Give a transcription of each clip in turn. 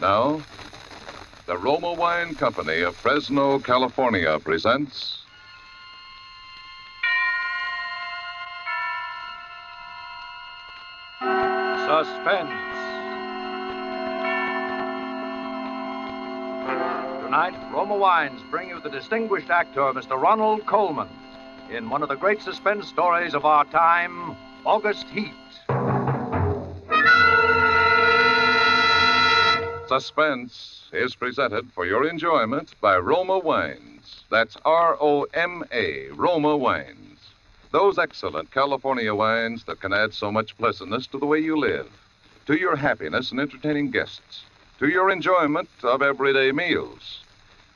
Now, the Roma Wine Company of Fresno, California presents. Suspense. Tonight, Roma Wines bring you the distinguished actor, Mr. Ronald Colman, in one of the great suspense stories of our time, August Heat. Suspense is presented for your enjoyment by Roma Wines. That's R O M A, Roma Wines. Those excellent California wines that can add so much pleasantness to the way you live, to your happiness in entertaining guests, to your enjoyment of everyday meals.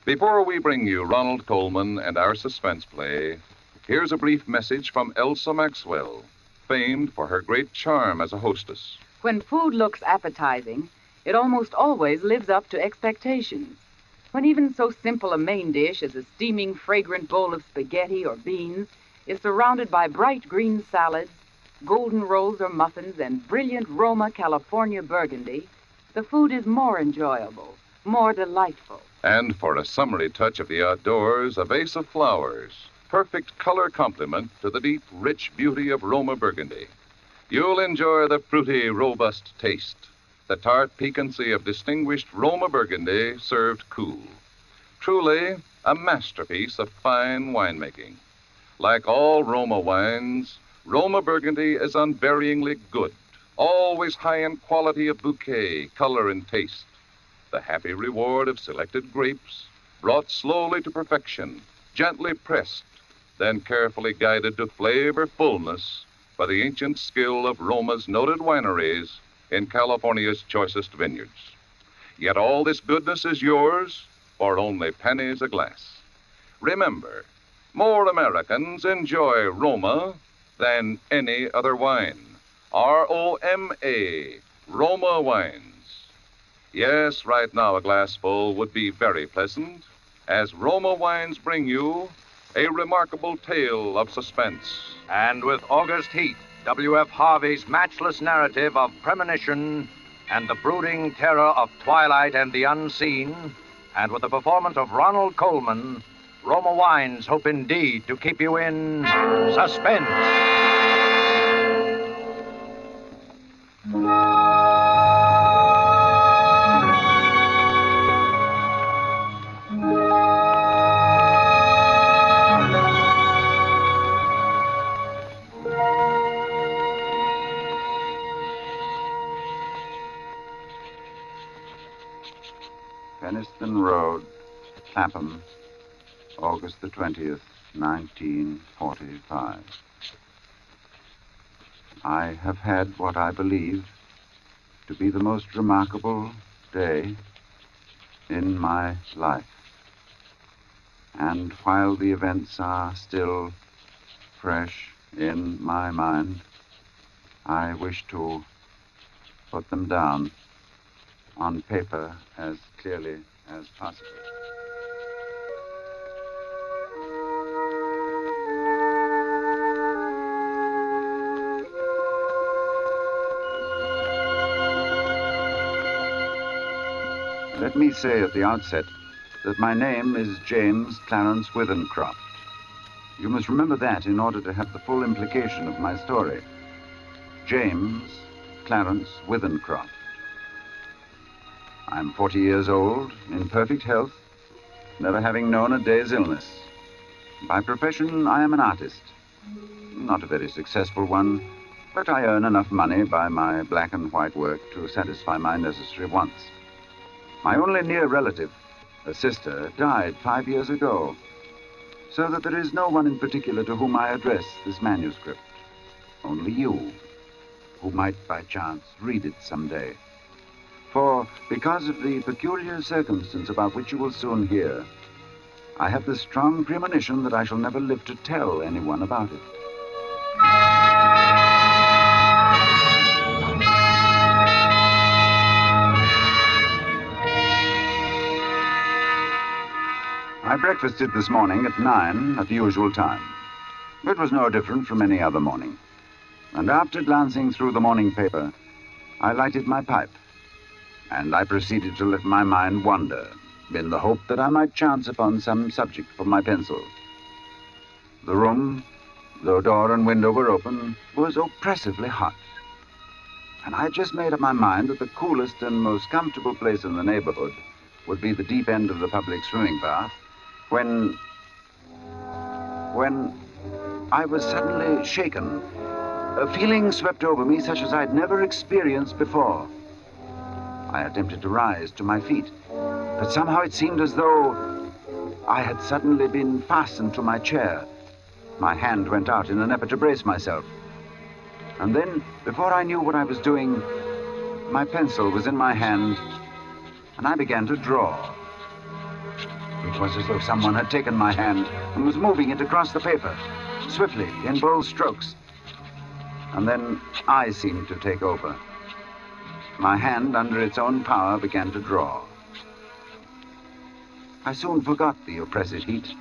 Before we bring you Ronald Colman and our suspense play, here's a brief message from Elsa Maxwell, famed for her great charm as a hostess. When food looks appetizing, it almost always lives up to expectations. When even so simple a main dish as a steaming, fragrant bowl of spaghetti or beans is surrounded by bright green salads, golden rolls or muffins, and brilliant Roma California burgundy, the food is more enjoyable, more delightful. And for a summery touch of the outdoors, a vase of flowers. Perfect color complement to the deep, rich beauty of Roma Burgundy. You'll enjoy the fruity, robust taste, the tart piquancy of distinguished Roma Burgundy served cool. Truly a masterpiece of fine winemaking. Like all Roma wines, Roma Burgundy is unvaryingly good, always high in quality of bouquet, color, and taste. The happy reward of selected grapes, brought slowly to perfection, gently pressed, then carefully guided to flavor fullness by the ancient skill of Roma's noted wineries in California's choicest vineyards. Yet all this goodness is yours for only pennies a glass. Remember, more Americans enjoy Roma than any other wine. R O M A, Roma wines. Yes, right now a glassful would be very pleasant, as Roma wines bring you a remarkable tale of suspense. And with August Heat, W.F. Harvey's matchless narrative of premonition and the brooding terror of twilight and the unseen, and with the performance of Ronald Colman, Roma Wines hope indeed to keep you in suspense. 1945. I have had what I believe to be the most remarkable day in my life. And while the events are still fresh in my mind, I wish to put them down on paper as clearly as possible. Let me say at the outset that my name is James Clarence Withencroft. You must remember that in order to have the full implication of my story. James Clarence Withencroft. I'm 40 years old, in perfect health, never having known a day's illness. By profession, I am an artist. Not a very successful one, but I earn enough money by my black and white work to satisfy my necessary wants. My only near relative, a sister, died five years ago, so that there is no one in particular to whom I address this manuscript. Only you, who might by chance read it someday. For because of the peculiar circumstance about which you will soon hear, I have the strong premonition that I shall never live to tell anyone about it. I breakfasted this morning at nine at the usual time. It was no different from any other morning. And after glancing through the morning paper, I lighted my pipe and I proceeded to let my mind wander, in the hope that I might chance upon some subject for my pencil. The room, though door and window were open, was oppressively hot. And I had just made up my mind that the coolest and most comfortable place in the neighborhood would be the deep end of the public swimming bath, when. when I was suddenly shaken. A feeling swept over me such as I'd never experienced before. I attempted to rise to my feet, but somehow it seemed as though I had suddenly been fastened to my chair. My hand went out in an effort to brace myself. And then, before I knew what I was doing, my pencil was in my hand, and I began to draw. It was as though someone had taken my hand and was moving it across the paper, swiftly, in bold strokes. And then I seemed to take over. My hand, under its own power, began to draw. I soon forgot the oppressive heat.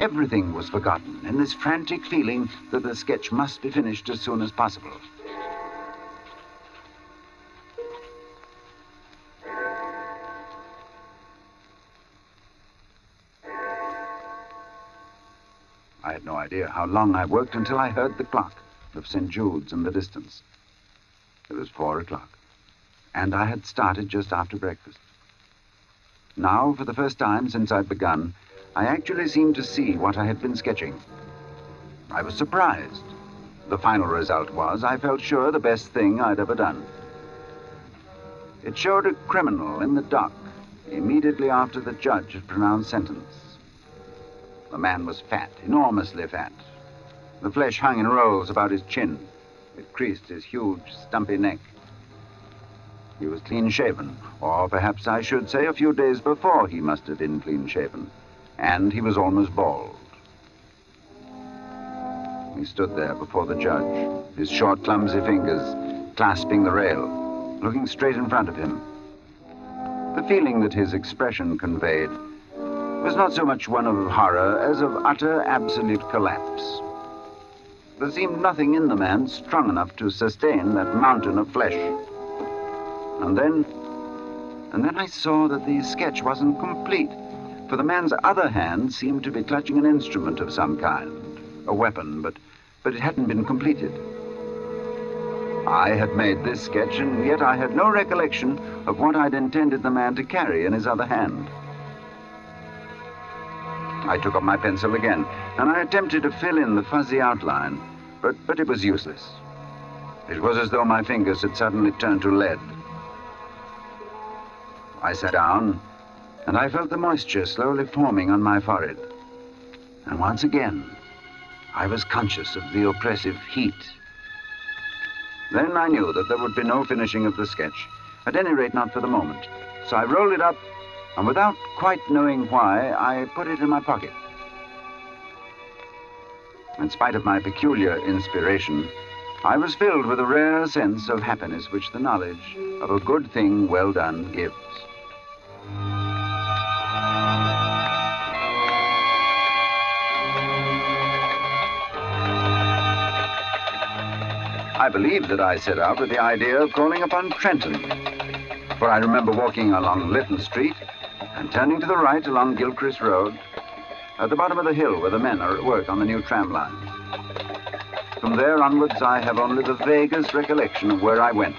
Everything was forgotten in this frantic feeling that the sketch must be finished as soon as possible. I had no idea how long I worked until I heard the clock of St. Jude's in the distance. It was four o'clock, and I had started just after breakfast. Now, for the first time since I'd begun, I actually seemed to see what I had been sketching. I was surprised. The final result was, I felt sure, the best thing I'd ever done. It showed a criminal in the dock immediately after the judge had pronounced sentence. The man was fat, enormously fat. The flesh hung in rolls about his chin. It creased his huge, stumpy neck. He was clean shaven, or perhaps I should say a few days before he must have been clean shaven. And he was almost bald. He stood there before the judge, his short, clumsy fingers clasping the rail, looking straight in front of him. The feeling that his expression conveyed was not so much one of horror as of utter, absolute collapse. There seemed nothing in the man strong enough to sustain that mountain of flesh. And then, and then I saw that the sketch wasn't complete, for the man's other hand seemed to be clutching an instrument of some kind, a weapon, but, but it hadn't been completed. I had made this sketch, and yet I had no recollection of what I'd intended the man to carry in his other hand. I took up my pencil again, and I attempted to fill in the fuzzy outline, but, but it was useless. It was as though my fingers had suddenly turned to lead. I sat down, and I felt the moisture slowly forming on my forehead. And once again, I was conscious of the oppressive heat. Then I knew that there would be no finishing of the sketch, at any rate not for the moment. So I rolled it up and without quite knowing why, I put it in my pocket. In spite of my peculiar inspiration, I was filled with a rare sense of happiness which the knowledge of a good thing well done gives. I believe that I set out with the idea of calling upon Trenton, for I remember walking along Lytton Street and turning to the right along Gilchrist Road, at the bottom of the hill where the men are at work on the new tram line. From there onwards, I have only the vaguest recollection of where I went.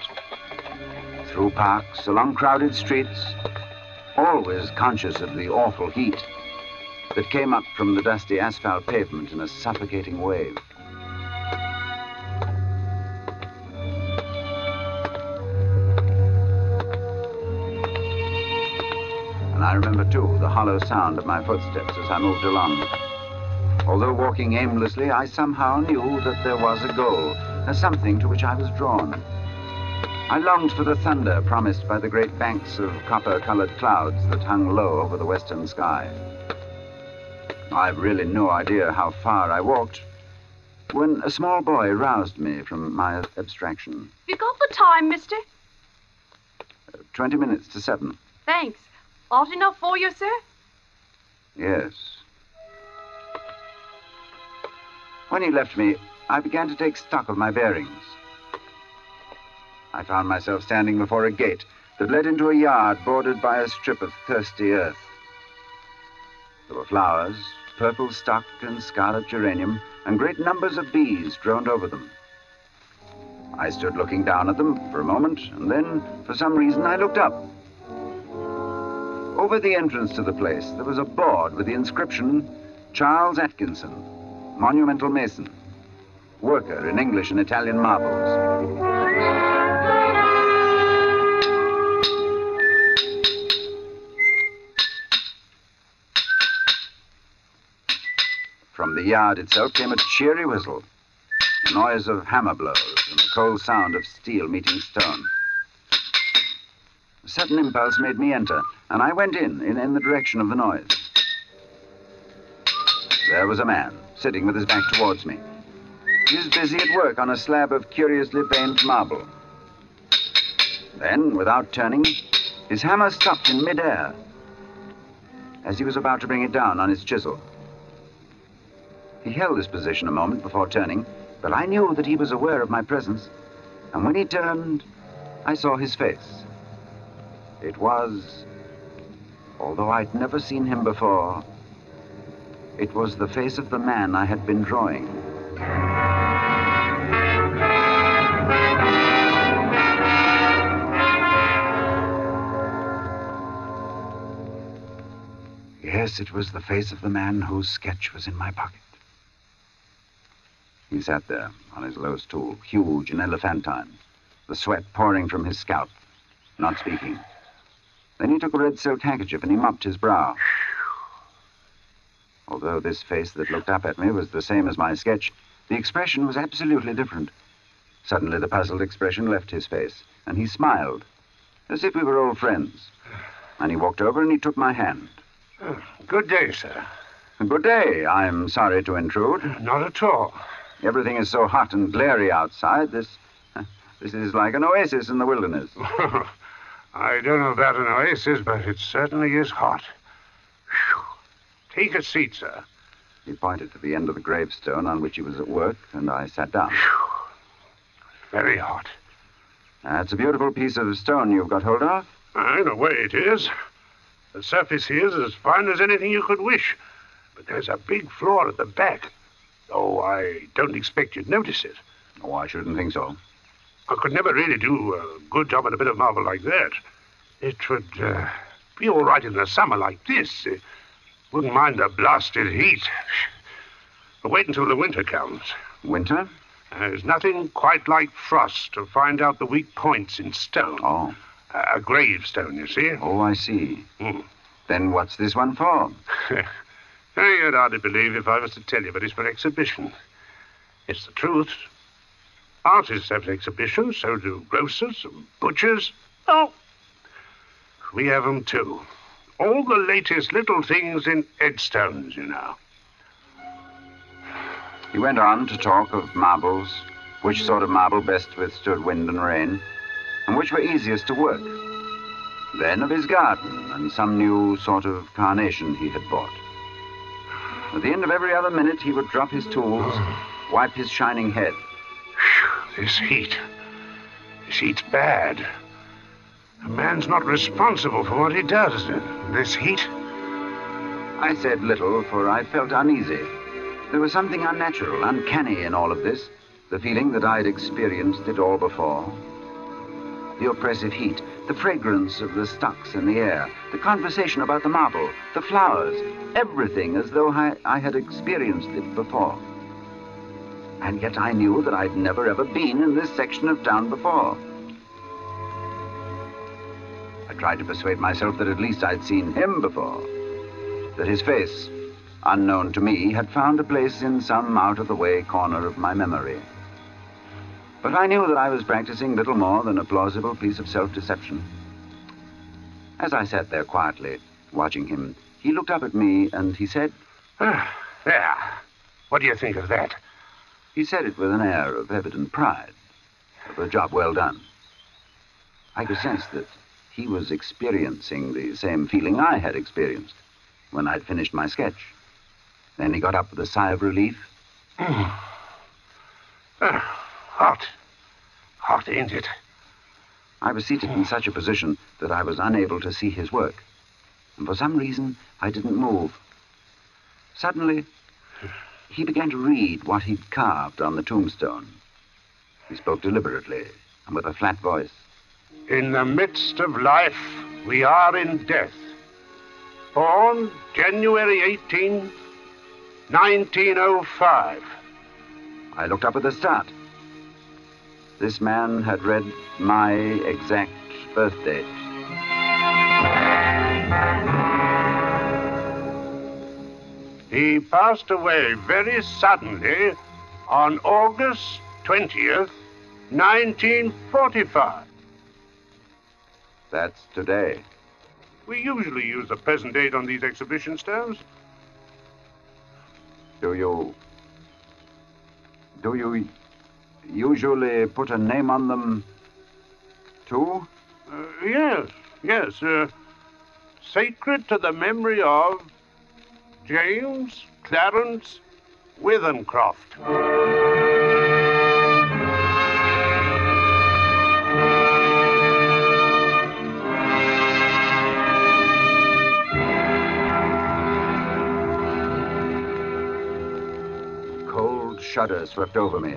Through parks, along crowded streets, always conscious of the awful heat that came up from the dusty asphalt pavement in a suffocating wave. I remember, too, the hollow sound of my footsteps as I moved along. Although walking aimlessly, I somehow knew that there was a goal, a something to which I was drawn. I longed for the thunder promised by the great banks of copper-colored clouds that hung low over the western sky. I've really no idea how far I walked when a small boy roused me from my abstraction. You got the time, mister? Uh, Twenty minutes to seven. Thanks. Hot enough for you, sir? Yes. When he left me, I began to take stock of my bearings. I found myself standing before a gate, that led into a yard bordered by a strip of thirsty earth. There were flowers, purple stock and scarlet geranium, and great numbers of bees droned over them. I stood looking down at them for a moment, and then, for some reason, I looked up. Over the entrance to the place, there was a board with the inscription Charles Atkinson, monumental mason, worker in English and Italian marbles. From the yard itself came a cheery whistle, the noise of hammer blows, and the cold sound of steel meeting stone. A sudden impulse made me enter, and I went in, in, in the direction of the noise. There was a man, sitting with his back towards me. He was busy at work on a slab of curiously veined marble. Then, without turning, his hammer stopped in midair as he was about to bring it down on his chisel. He held this position a moment before turning, but I knew that he was aware of my presence, and when he turned, I saw his face. It was, although I'd never seen him before, it was the face of the man I had been drawing. Yes, it was the face of the man whose sketch was in my pocket. He sat there on his low stool, huge and elephantine, the sweat pouring from his scalp, not speaking. Then he took a red silk handkerchief and he mopped his brow. Although this face that looked up at me was the same as my sketch, the expression was absolutely different. Suddenly, the puzzled expression left his face, and he smiled, as if we were old friends. And he walked over and he took my hand. Good day, sir. Good day. I'm sorry to intrude. Not at all. Everything is so hot and glary outside. This, this is like an oasis in the wilderness. I don't know about an oasis, but it certainly is hot. Whew. Take a seat, sir. He pointed to the end of the gravestone on which he was at work, and I sat down. Whew. Very hot. That's a beautiful piece of stone you've got hold of. In a way, it is. The surface here is as fine as anything you could wish, but there's a big flaw at the back. Though I don't expect you'd notice it. Oh, I shouldn't think so. I could never really do a good job at a bit of marble like that. It would uh, be all right in the summer like this. It wouldn't mind the blasted heat. But wait until the winter comes. Winter? There's nothing quite like frost to find out the weak points in stone. Oh. A, gravestone, you see. Oh, I see. Hmm. Then what's this one for? You'd hardly believe if I was to tell you, but it's for exhibition. It's the truth. Artists have exhibitions, so do grocers and butchers. Oh, we have 'em too. All the latest little things in headstones, you know. He went on to talk of marbles, which sort of marble best withstood wind and rain, and which were easiest to work. Then of his garden and some new sort of carnation he had bought. At the end of every other minute, he would drop his tools, wipe his shining head. This heat. This heat's bad. A man's not responsible for what he does. This heat. I said little, for I felt uneasy. There was something unnatural, uncanny in all of this, the feeling that I'd experienced it all before. The oppressive heat, the fragrance of the stocks in the air, the conversation about the marble, the flowers, everything as though I, I had experienced it before. And yet I knew that I'd never ever been in this section of town before. I tried to persuade myself that at least I'd seen him before, that his face, unknown to me, had found a place in some out of the way corner of my memory. But I knew that I was practicing little more than a plausible piece of self deception. As I sat there quietly, watching him, he looked up at me and he said, Ah, there. What do you think of that? He said it with an air of evident pride, of a job well done. I could sense that he was experiencing the same feeling I had experienced when I'd finished my sketch. Then he got up with a sigh of relief. Ah, hot. Hot, ain't it? I was seated in such a position that I was unable to see his work. And for some reason, I didn't move. Suddenly, he began to read what he'd carved on the tombstone. He spoke deliberately and with a flat voice. In the midst of life, we are in death. Born January 18, 1905. I looked up with a start. This man had read my exact birth date. He passed away very suddenly on August 20th, 1945. That's today. We usually use the present date on these exhibition stones. Do you. Do you usually put a name on them, too? Uh, yes, yes. Uh, sacred to the memory of James Clarence Withencroft. Cold shudder swept over me,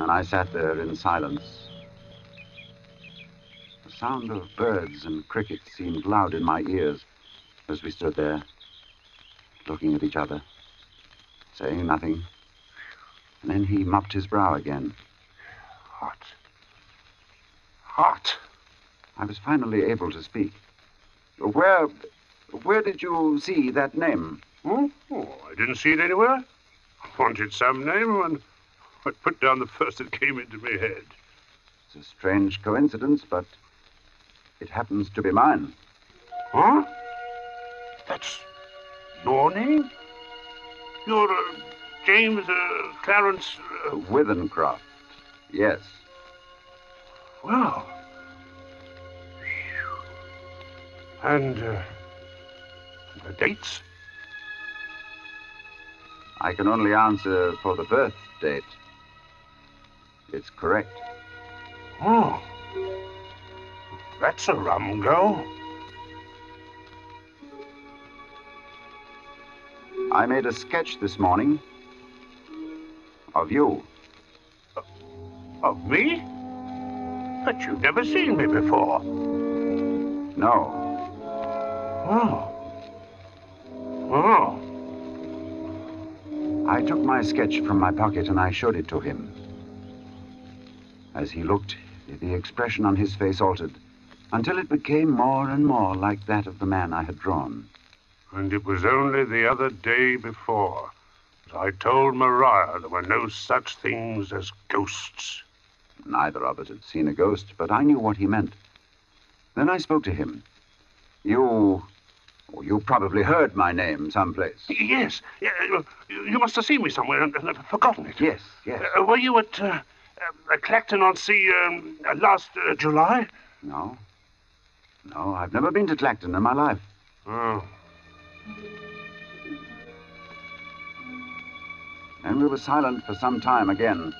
and I sat there in silence. The sound of birds and crickets seemed loud in my ears as we stood there, looking at each other, saying nothing. And then he mopped his brow again. Hot. Hot. I was finally able to speak. Where, where did you see that name? Hmm? Oh, I didn't see it anywhere. I wanted some name, and I put down the first that came into my head. It's a strange coincidence, but it happens to be mine. Huh? That's your name? You're uh, James uh, Clarence. Uh, Withencroft. Yes. well. And uh, the dates? I can only answer for the birth date. It's correct. Oh. That's a rum go. I made a sketch this morning of you. Of me? But you've never seen me before. No, Oh. Oh. I took my sketch from my pocket and I showed it to him. As he looked, the expression on his face altered until it became more and more like that of the man I had drawn. And it was only the other day before that I told Maria there were no such things as ghosts. Neither of us had seen a ghost, but I knew what he meant. Then I spoke to him. You. oh, You probably heard my name someplace. Yes, you- must have seen me somewhere and, and forgotten it. Yes, yes. Uh, were you at uh, uh, Clacton on Sea um, uh, last uh, July? No. No, I've never been to Clacton in my life. Oh. And we were silent for some time again.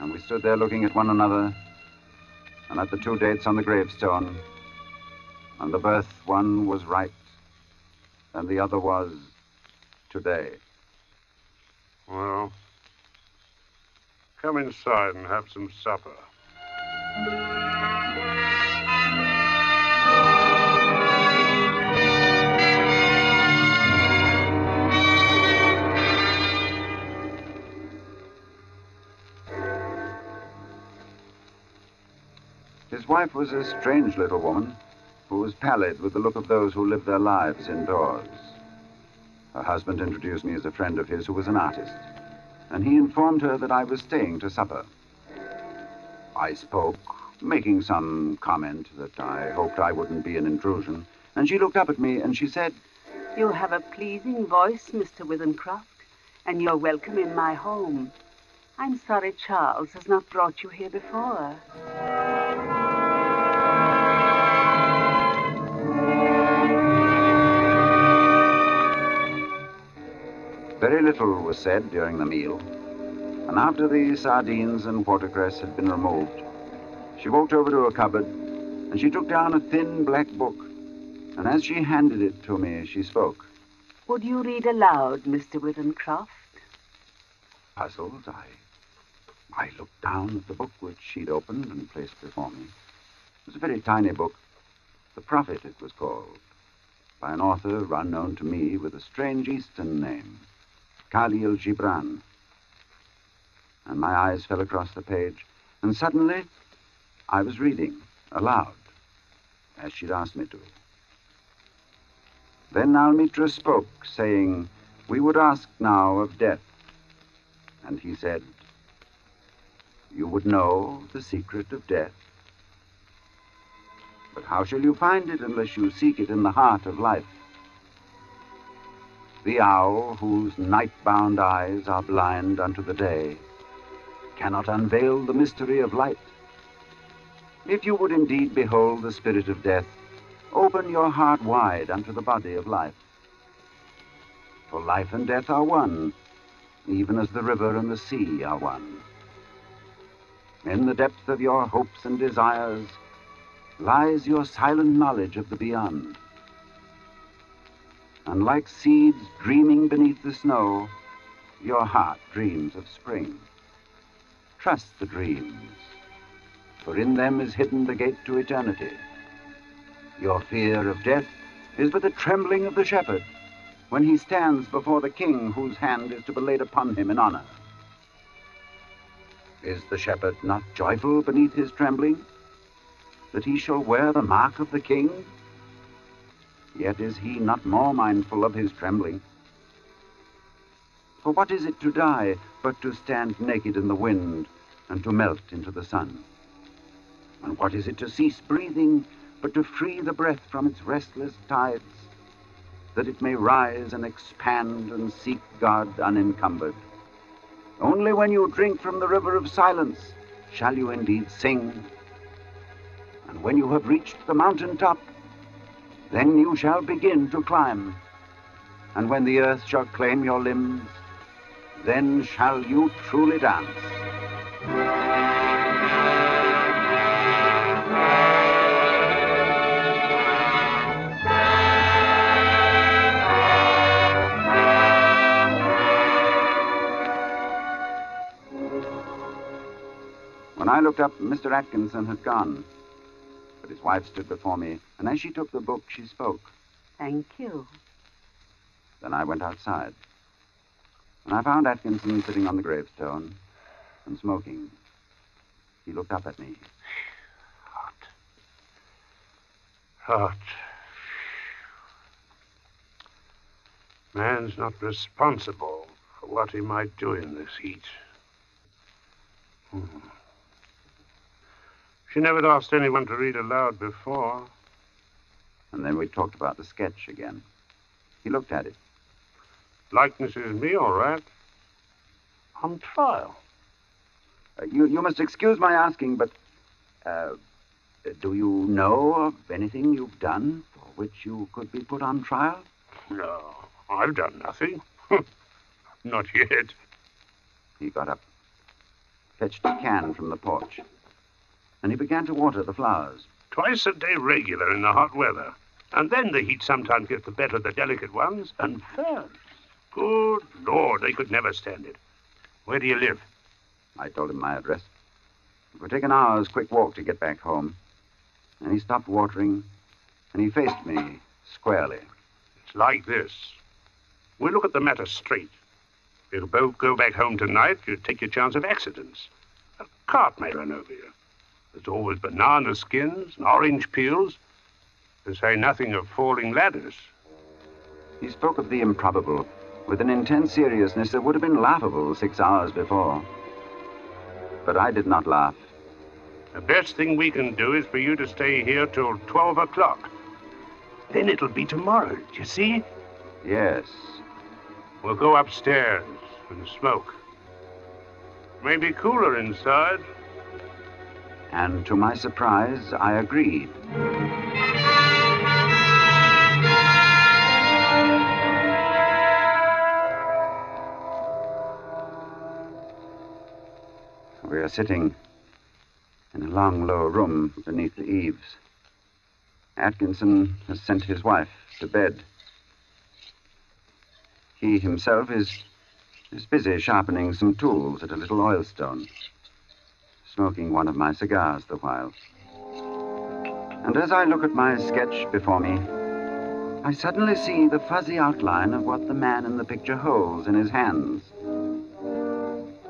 And we stood there looking at one another and at the two dates on the gravestone. And the birth one was right, and the other was today. Well, come inside and have some supper. Wife was a strange little woman who was pallid with the look of those who live their lives indoors. Her husband introduced me as a friend of his who was an artist, and he informed her that I was staying to supper. I spoke, making some comment that I hoped I wouldn't be an intrusion, and she looked up at me and she said, You have a pleasing voice, Mr. Withencroft, and you're welcome in my home. I'm sorry Charles has not brought you here before. Very little was said during the meal, and after the sardines and watercress had been removed, She walked over to a cupboard, and she took down a thin black book. And as she handed it to me, she spoke. Would you read aloud, Mr. Withencroft? Puzzled, I, I looked down at the book which she'd opened and placed before me. It was a very tiny book. The Prophet, it was called, by an author unknown to me with a strange Eastern name, Kahlil Gibran. And my eyes fell across the page, and suddenly I was reading aloud, as she'd asked me to. Then Almitra spoke, saying, We would ask now of death. And he said, You would know the secret of death. But how shall you find it unless you seek it in the heart of life? The owl, whose night-bound eyes are blind unto the day, cannot unveil the mystery of light. If you would indeed behold the spirit of death, open your heart wide unto the body of life. For life and death are one, even as the river and the sea are one. In the depth of your hopes and desires lies your silent knowledge of the beyond. And like seeds dreaming beneath the snow, your heart dreams of spring. Trust the dreams, for in them is hidden the gate to eternity. Your fear of death is but the trembling of the shepherd when he stands before the king whose hand is to be laid upon him in honor. Is the shepherd not joyful beneath his trembling, that he shall wear the mark of the king? Yet is he not more mindful of his trembling. For what is it to die but to stand naked in the wind and to melt into the sun? And what is it to cease breathing but to free the breath from its restless tides, that it may rise and expand and seek God unencumbered? Only when you drink from the river of silence shall you indeed sing. And when you have reached the mountain top, then you shall begin to climb. And when the earth shall claim your limbs, then shall you truly dance. When I looked up, Mr. Atkinson had gone. But his wife stood before me, and as she took the book, she spoke. Thank you. Then I went outside. And I found Atkinson sitting on the gravestone and smoking. He looked up at me. Hot. Hot. Man's not responsible for what he might do in this heat. Hmm. She never asked anyone to read aloud before. And then we talked about the sketch again. He looked at it. Likeness is me, all right. On trial. Uh, you, you must excuse my asking, but uh, do you know of anything you've done for which you could be put on trial? No, I've done nothing. Not yet. He got up, fetched a can from the porch, and he began to water the flowers. Twice a day regular in the hot weather. And then the heat sometimes gets the better of the delicate ones. And ferns. Good Lord, they could never stand it. Where do you live? I told him my address. It would take an hour's quick walk to get back home. And he stopped watering, and he faced me squarely. It's like this. We'll look at the matter straight. If you'll both go back home tonight, you take your chance of accidents. A cart may run over you. There's always banana skins and orange peels, to say nothing of falling ladders. He spoke of the improbable with an intense seriousness that would have been laughable six hours before. But I did not laugh. The best thing we can do is for you to stay here till 12 o'clock. Then it'll be tomorrow, do you see? Yes. We'll go upstairs and smoke. Maybe cooler inside. And to my surprise, I agreed. We are sitting in a long, low room beneath the eaves. Atkinson has sent his wife to bed. He himself is, is busy sharpening some tools at a little oilstone, smoking one of my cigars the while. And as I look at my sketch before me, I suddenly see the fuzzy outline of what the man in the picture holds in his hands.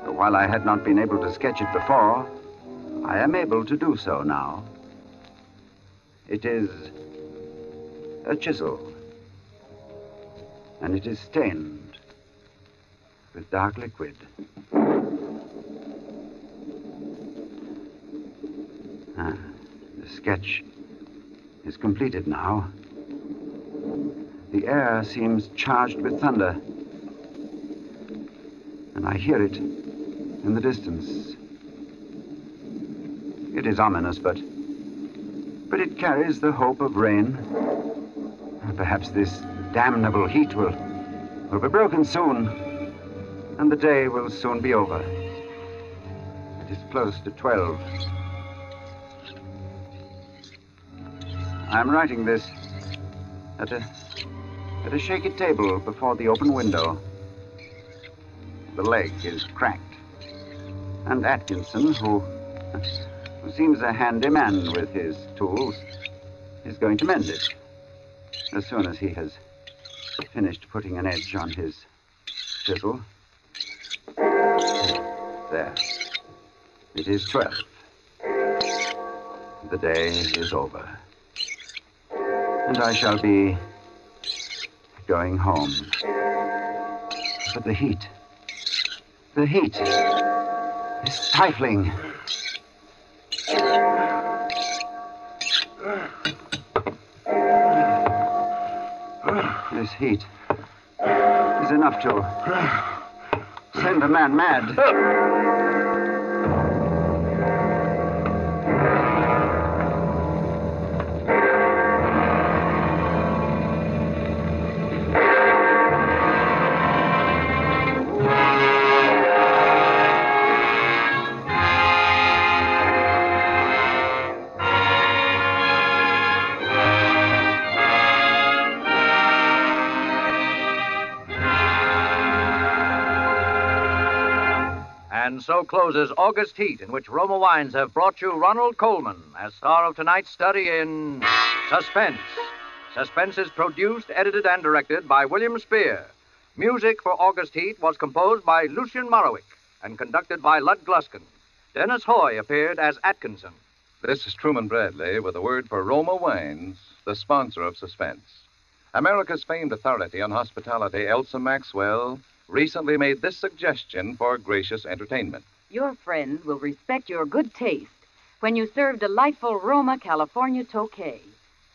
But while I had not been able to sketch it before, I am able to do so now. It is a chisel, and it is stained with dark liquid. Ah, the sketch is completed now. The air seems charged with thunder, and I hear it in the distance. It is ominous, but but it carries the hope of rain. Perhaps this damnable heat will will be broken soon, and the day will soon be over. It is close to twelve. I'm writing this at a at a shaky table before the open window. The leg is cracked. And Atkinson, who, who seems a handy man with his tools, is going to mend it as soon as he has finished putting an edge on his chisel. There. It is twelve. The day is over. And I shall be going home. But the heat, the heat is stifling. This heat is enough to send a man mad. So closes August Heat, in which Roma Wines have brought you Ronald Colman as star of tonight's study in Suspense. Suspense is produced, edited, and directed by William Spier. Music for August Heat was composed by Lucien Moraweck and conducted by Lud Gluskin. Dennis Hoey appeared as Atkinson. This is Truman Bradley with a word for Roma Wines, the sponsor of Suspense. America's famed authority on hospitality, Elsa Maxwell, recently made this suggestion for gracious entertainment. Your friends will respect your good taste when you serve delightful Roma California Tokay,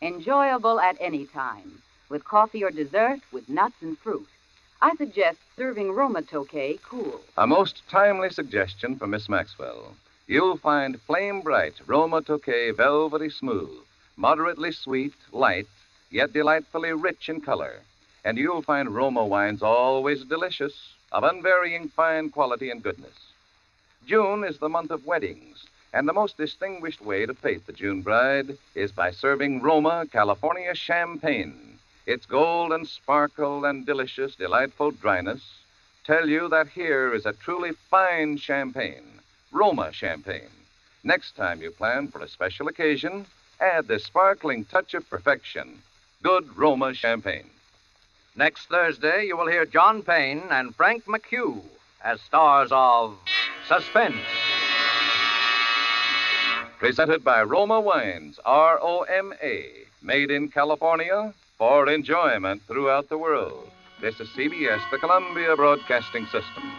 enjoyable at any time, with coffee or dessert, with nuts and fruit. I suggest serving Roma Tokay cool. A most timely suggestion from Miss Maxwell. You'll find flame bright Roma Tokay velvety smooth, moderately sweet, light, yet delightfully rich in color. And you'll find Roma wines always delicious, of unvarying fine quality and goodness. June is the month of weddings, and the most distinguished way to face the June bride is by serving Roma California champagne. Its gold and sparkle and delicious, delightful dryness tell you that here is a truly fine champagne, Roma champagne. Next time you plan for a special occasion, add this sparkling touch of perfection. Good Roma champagne. Next Thursday, you will hear John Payne and Frank McHugh as stars of Suspense. Presented by Roma Wines, R O M A, made in California for enjoyment throughout the world. This is CBS, the Columbia Broadcasting System.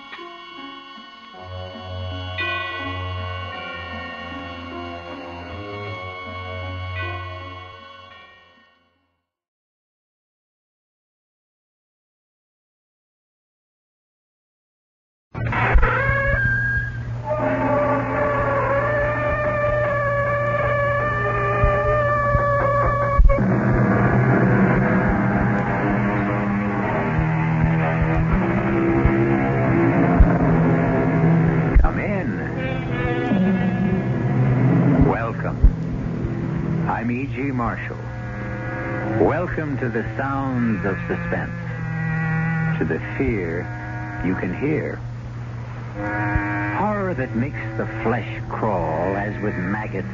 Of suspense, to the fear you can hear. Horror that makes the flesh crawl as with maggots,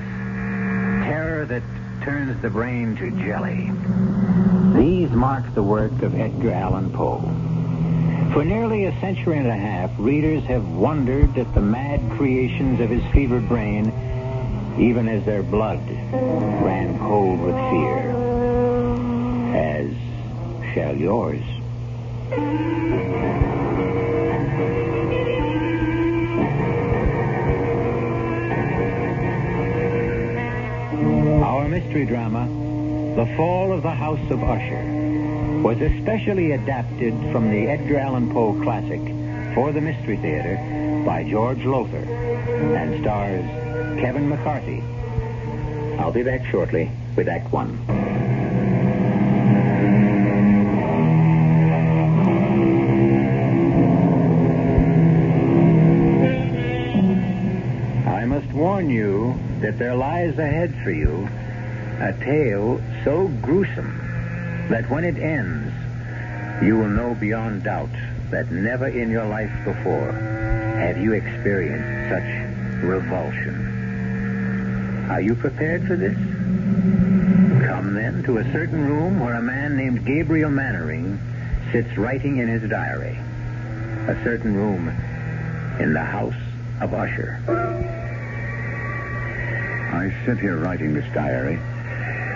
terror that turns the brain to jelly. These mark the work of Edgar Allan Poe. For nearly a century and a half, readers have wondered at the mad creations of his fevered brain, even as their blood ran cold with fear. As shall yours. Our mystery drama, The Fall of the House of Usher, was especially adapted from the Edgar Allan Poe classic for the Mystery Theater by George Lowther and stars Kevin McCarthy. I'll be back shortly with Act One. You that there lies ahead for you a tale so gruesome that when it ends, you will know beyond doubt that never in your life before have you experienced such revulsion. Are you prepared for this? Come then to a certain room where a man named Gabriel Mannering sits writing in his diary. A certain room in the house of Usher. I sit here writing this diary,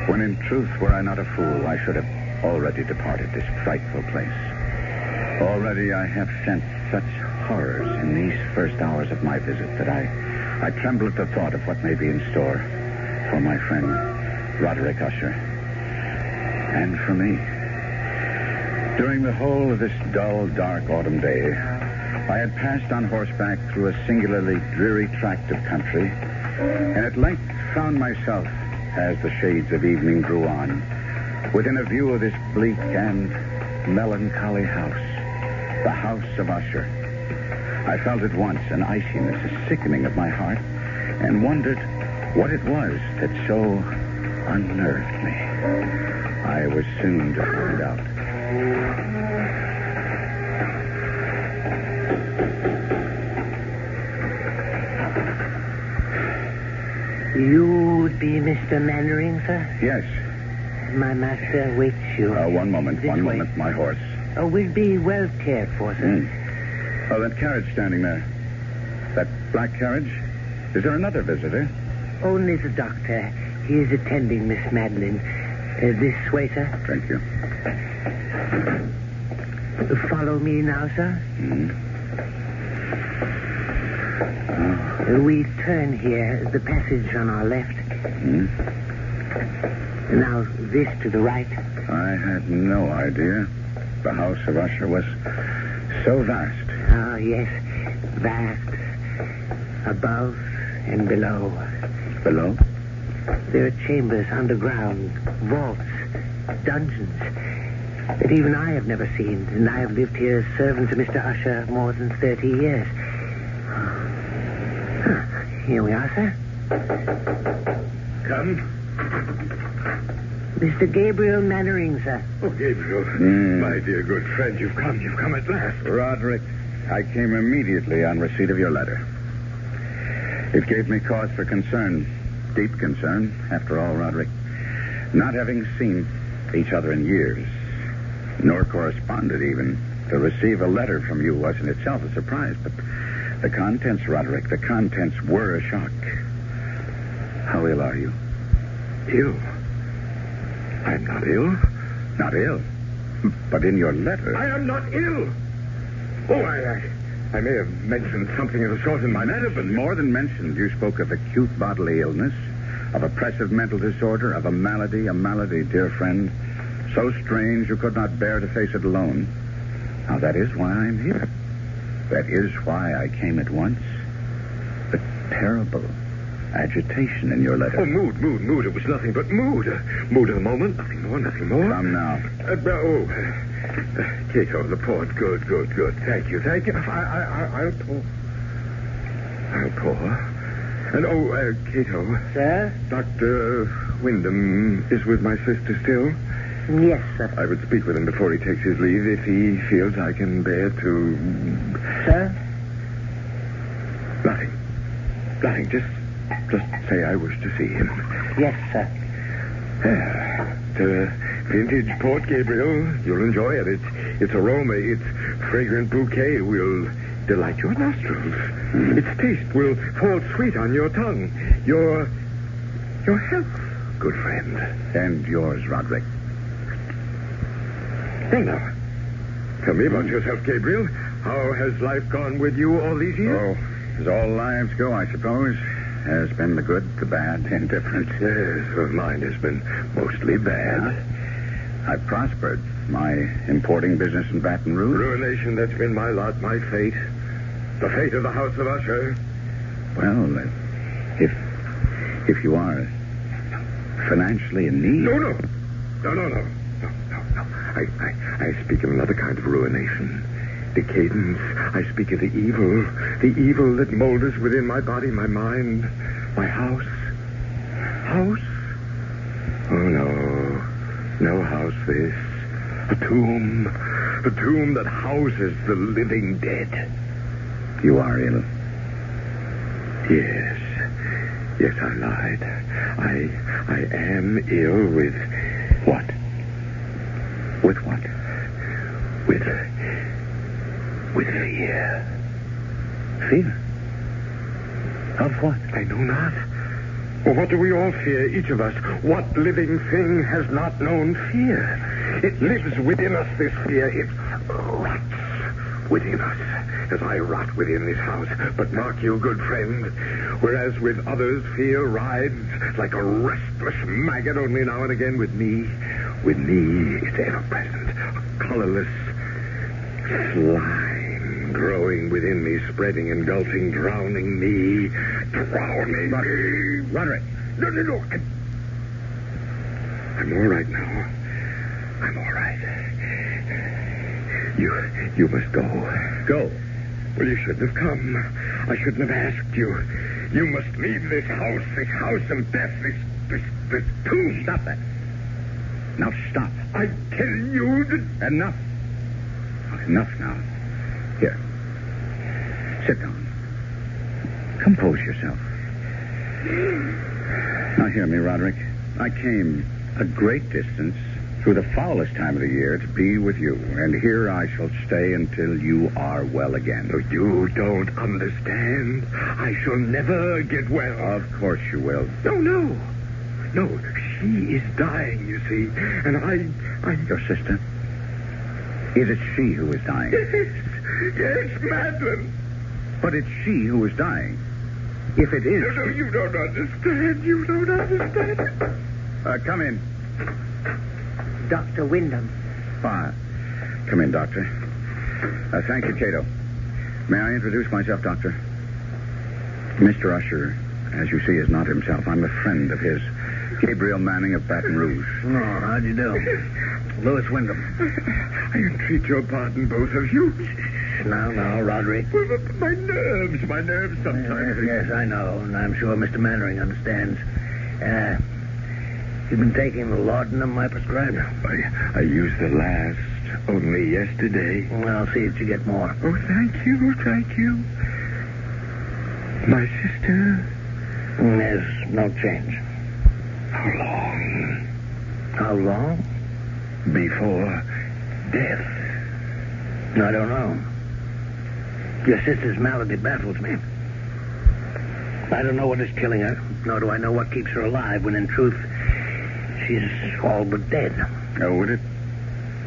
when in truth, were I not a fool, I should have already departed this frightful place. Already I have sensed such horrors in these first hours of my visit that I, I tremble at the thought of what may be in store for my friend Roderick Usher. And for me. During the whole of this dull, dark autumn day, I had passed on horseback through a singularly dreary tract of country, and at length found myself, as the shades of evening drew on, within a view of this bleak and melancholy house, the house of Usher. I felt at once an iciness, a sickening of my heart, and wondered what it was that so unnerved me. I was soon to find out. You would be Mr. Mannering, sir? Yes. My master waits you. Uh, one moment, This one way. moment. My horse. Oh, we'll be well cared for, sir. Hmm. Oh, that carriage standing there. That black carriage? Is there another visitor? Only the doctor. He is attending Miss Madeline. Uh, this way, sir. Thank you. Follow me now, sir. Uh, we turn here, the passage on our left. Hmm. Now, this to the right. I had no idea the house of Usher was so vast. Oh, yes. Vast. Above and below. Below? There are chambers underground, vaults, dungeons that even I have never seen, and I have lived here as servant to Mr. Usher more than 30 years. Here we are, sir. Come. Mr. Gabriel Mannering, sir. Oh, Gabriel. Hmm. My dear good friend, you've come. You've come at last. Roderick, I came immediately on receipt of your letter. It gave me cause for concern, deep concern, after all, Roderick. Not having seen each other in years, nor corresponded even, to receive a letter from you was in itself a surprise. But the contents, Roderick, the contents were a shock. How ill are you? Ill? I'm not ill. Not ill, but in your letter. I am not ill. Oh, I, I, I may have mentioned something of the sort in my letter, but More than mentioned, you spoke of acute bodily illness, of oppressive mental disorder, of a malady, a malady, dear friend, so strange you could not bear to face it alone. Now, that is why I'm here. That is why I came at once. The terrible agitation in your letter. Oh, mood, mood, mood. It was nothing but mood. Uh, mood of the moment. Nothing more, nothing more. Come now. Uh, but- oh, uh, uh, Cato, the port. Good, good, good. Thank you, thank you. I, I, I, I'll pour. I'll pour. And oh, uh, Cato, Sir? Dr. Wyndham is with my sister still? Yes, sir. I would speak with him before he takes his leave if he feels I can bear to. Sir? Nothing. Nothing. Just, just say I wish to see him. Yes, sir. It's a vintage Port Gabriel. You'll enjoy it. Its its aroma, its fragrant bouquet will delight your nostrils. Hmm. Its taste will fall sweet on your tongue. Your your health, good friend. And yours, Roderick. Tell me about yourself, Gabriel. How has life gone with you all these years? Oh, as all lives go, I suppose. Has been the good, the bad, the indifferent. Yes, well, mine has been mostly bad. I've prospered. My importing business in Baton Rouge. Ruination, that's been my lot, my fate. The fate of the House of Usher. Well, uh, if if you are financially in need. No, no. No, no, no. No, no, no. I, I, I speak of another kind of ruination. Decadence. I speak of the evil. The evil that molders within my body, my mind, my house. House? Oh, no. No house, this. A tomb. A tomb that houses the living dead. You are ill. Yes. Yes, I lied. I I am ill with what? With what? With with fear. Fear? Of what? I know not. What do we all fear, each of us? What living thing has not known fear? It lives within us, this fear. It rots within us, as I rot within this house. But mark you, good friend, whereas with others fear rides like a restless maggot only now and again with me, with me it's ever present, a colorless slime growing within me, spreading, engulfing, drowning me, drowning me. Roderick. No, no, no. I'm, I'm all right now. I'm all right. You, you must go. Go. Well, you shouldn't have come. I shouldn't have asked you. You must leave this house, this house of death, this, this, this tomb. Stop that. Now stop. I tell you to... Enough. Enough now. Here. Sit down. Compose yourself. Now hear me, Roderick. I came a great distance through the foulest time of the year to be with you, and here I shall stay until you are well again. Oh, you don't understand. I shall never get well. Of course you will. No, no. No, she is dying, you see. And I, I... Your sister? Is it she who is dying? Yes, yes, Madeline. But it's she who is dying. If it is... No, no, you don't understand. You don't understand. Uh, come in. Dr. Wyndham. Ah, come in, Doctor. Uh, thank you, Cato. May I introduce myself, Doctor? Mr. Usher, as you see, is not himself. I'm a friend of his. Gabriel Manning of Baton Rouge. Oh, how do you do? Louis Wyndham. I entreat your pardon, both of you. Now, now, Roderick. Well, my nerves, my nerves sometimes. Yes, yes, I know, and I'm sure Mr. Mannering understands. Uh, you've been taking the laudanum I prescribed? I, I used the last only yesterday. Well, I'll see that you get more. Oh, thank you, thank you. My sister. There's no change. How long? How long? Before death. I don't know. Your sister's malady baffles me. I don't know what is killing her, nor do I know what keeps her alive when in truth she's all but dead. Oh, would it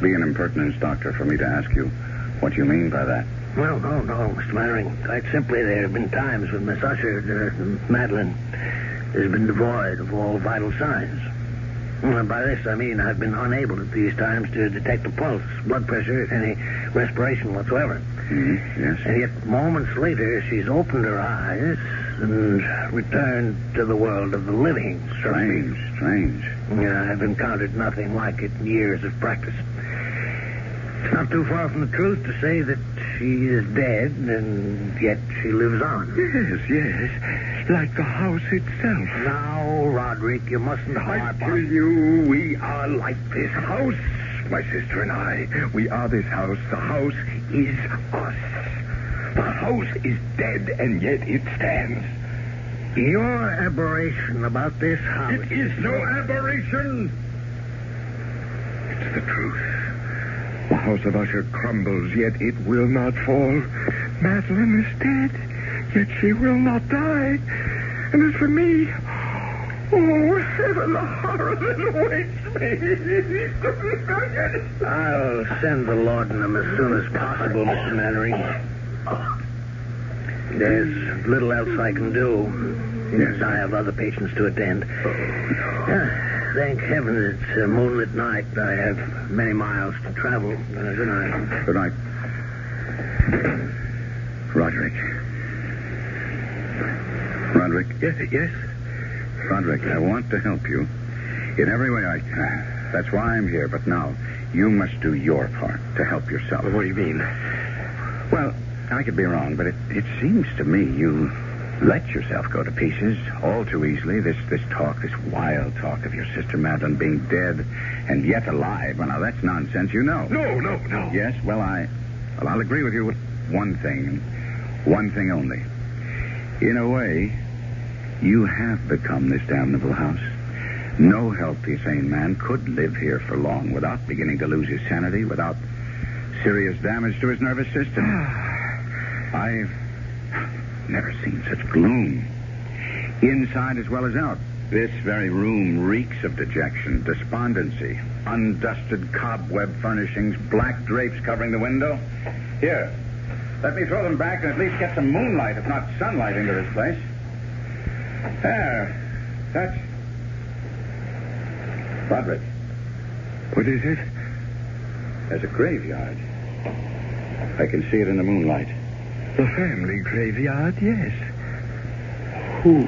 be an impertinence, Doctor, for me to ask you what you mean by that? Well, no, no, Mr. Mannering. Quite simply, there have been times when Miss Usher, uh, Madeline, has been devoid of all vital signs. By this, I mean I've been unable at these times to detect a pulse, blood pressure, any respiration whatsoever. Mm-hmm. Yes. And yet, moments later, she's opened her eyes and returned to the world of the living. Strange, strange. Yeah, I've encountered nothing like it in years of practice. It's not too far from the truth to say that she is dead, and yet she lives on. Yes, yes. Like the house itself. Now, Roderick, you mustn't I harp tell on... you, we are like this house. My sister and I, we are this house. The house is us. The house is dead, and yet it stands. Your aberration about this house... It is no aberration. It's the truth. The house of Usher crumbles, yet it will not fall. Madeline is dead, yet she will not die. And as for me, oh, heaven, the horror that awaits me. I'll send the laudanum as soon as possible, Mr. Mannering. There's little else I can do. Yes, I have other patients to attend. Ah, thank heaven it's a moonlit night. I have many miles to travel. Uh, good night. Good night. Roderick. Roderick. Yes, yes. Roderick, I want to help you in every way I can. That's why I'm here. But now, you must do your part to help yourself. What do you mean? Well, I could be wrong, but it, it seems to me you let yourself go to pieces all too easily. This this talk, this wild talk of your sister Madeline being dead and yet alive. Well, now that's nonsense. You know. No, no, no. Yes. Well, I well I'll agree with you with one thing, one thing only. In a way, you have become this damnable house. No healthy, sane man could live here for long without beginning to lose his sanity, without serious damage to his nervous system. I've never seen such gloom. Inside as well as out. This very room reeks of dejection, despondency, undusted cobweb furnishings, black drapes covering the window. Here, let me throw them back and at least get some moonlight, if not sunlight, into this place. There. That's. Roderick. What is it? There's a graveyard. I can see it in the moonlight. The family graveyard, yes. Who?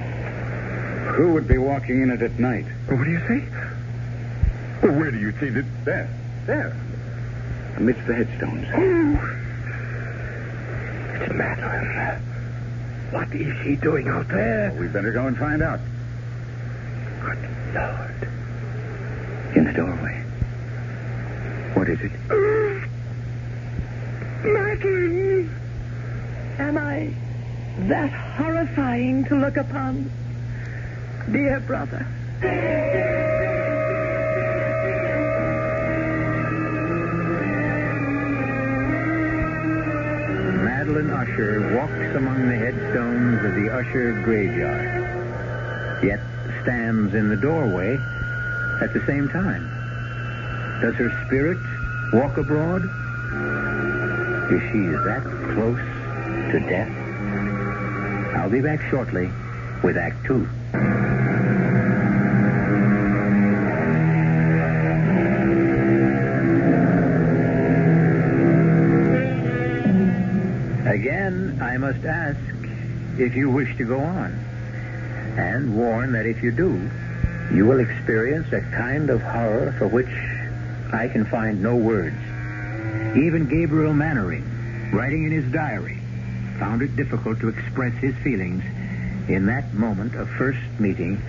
Who would be walking in it at night? What do you say? Well, where do you see that? There. There. Amidst the headstones. Oh. It's Madeline. What is she doing out there? we better go and find out. Good Lord. In the doorway. What is it? Madeline! Am I that horrifying to look upon? Dear brother. Madeline Usher walks among the headstones of the Usher graveyard, yet stands in the doorway at the same time. Does her spirit walk abroad? Is she that close to death? I'll be back shortly with Act Two. If you wish to go on, and warn that if you do, you will experience a kind of horror for which I can find no words. Even Gabriel Mannering, writing in his diary, found it difficult to express his feelings in that moment of first meeting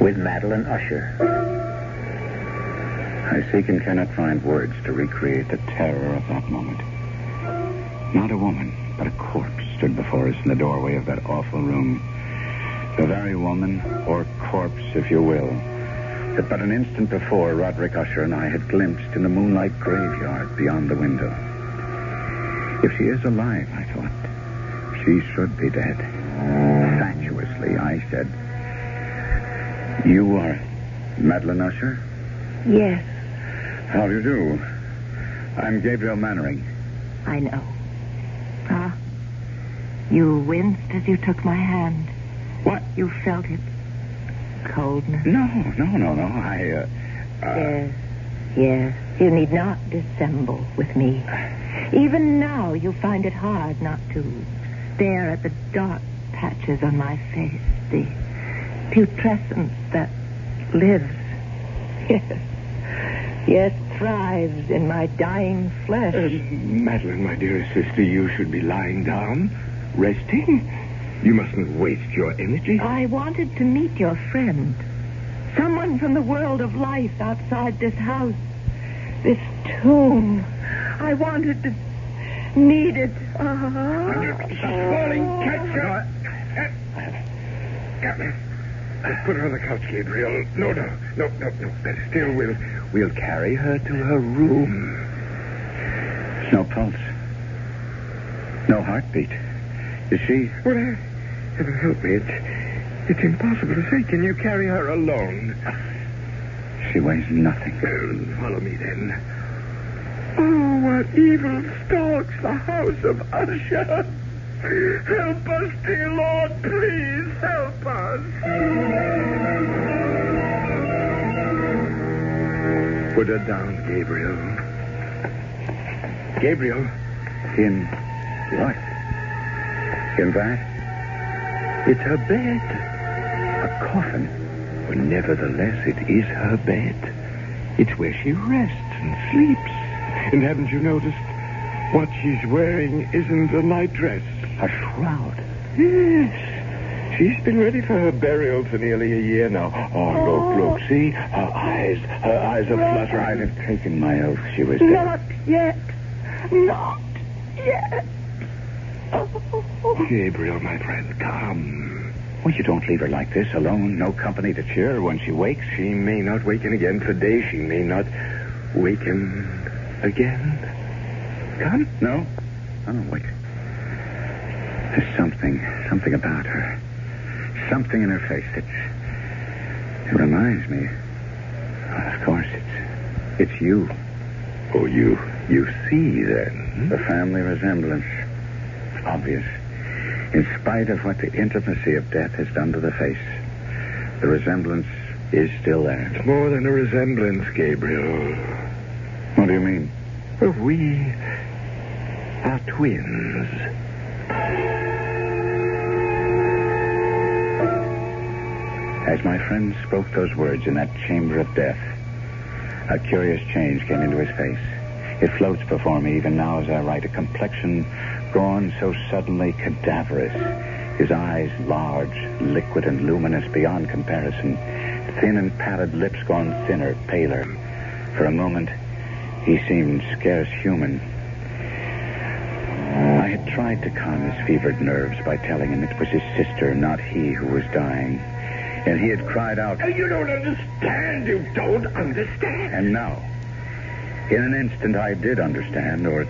with Madeline Usher. I seek and cannot find words to recreate the terror of that moment. Not a woman, but a corpse stood before us in the doorway of that awful room. The very woman, or corpse, if you will, that but an instant before Roderick Usher and I had glimpsed in the moonlight graveyard beyond the window. If she is alive, I thought, she should be dead. Fatuously, I said, You are Madeline Usher? Yes, How do you do? I'm Gabriel Mannering. I know. You winced as you took my hand. What? You felt it. coldness. No, no, no, no. I, uh, uh, Yes, yes. You need not dissemble with me. Even now, you find it hard not to stare at the dark patches on my face, the putrescence that lives. Yes, yes, thrives in my dying flesh. Uh, Madeline, my dearest sister, you should be lying down, resting. You mustn't waste your energy. I wanted to meet your friend. Someone from the world of life outside this house. This tomb. I wanted to. need needed. Uh, falling. Catch her. Let's put her on the couch, Gabriel. No, no, no, no, no. Better still, we'll, we'll carry her to her room. No pulse. No heartbeat. Is she? Well, uh, heaven help me. It's, it's impossible to say. Can you carry her alone? She weighs nothing. Follow me then. Oh, what evil stalks the house of Usher. Help us, dear Lord. Please help us. Put her down, Gabriel. Gabriel. In what? In that? It's her bed. A coffin. But nevertheless, it is her bed. It's where she rests and sleeps. And haven't you noticed? What she's wearing isn't a nightdress. A shroud. Yes. She's been ready for her burial for nearly a year now. Oh, look, oh. look. See? Her eyes. Her eyes are fluttering. I'd have taken my oath she was dead. Not yet. Not yet. Gabriel, my friend, come. Well, you don't leave her like this, alone, no company to cheer her when she wakes. She may not waken again today. She may not waken again. Come? No. Oh, no, wait. There's something, something about her. Something in her face that it reminds me. Well, of course, it's it's you. Oh, you you see then? The family resemblance. It's obvious. In spite of what the intimacy of death has done to the face, the resemblance is still there. It's more than a resemblance, Gabriel. What do you mean? Well, we are twins. As my friend spoke those words in that chamber of death, a curious change came into his face. It floats before me even now as I write, a complexion gone so suddenly cadaverous. His eyes large, liquid, and luminous beyond comparison. Thin and pallid lips gone thinner, paler. For a moment, he seemed scarce human. I had tried to calm his fevered nerves by telling him it was his sister, not he, who was dying. And he had cried out, You don't understand. You don't understand. And now, in an instant, I did understand, or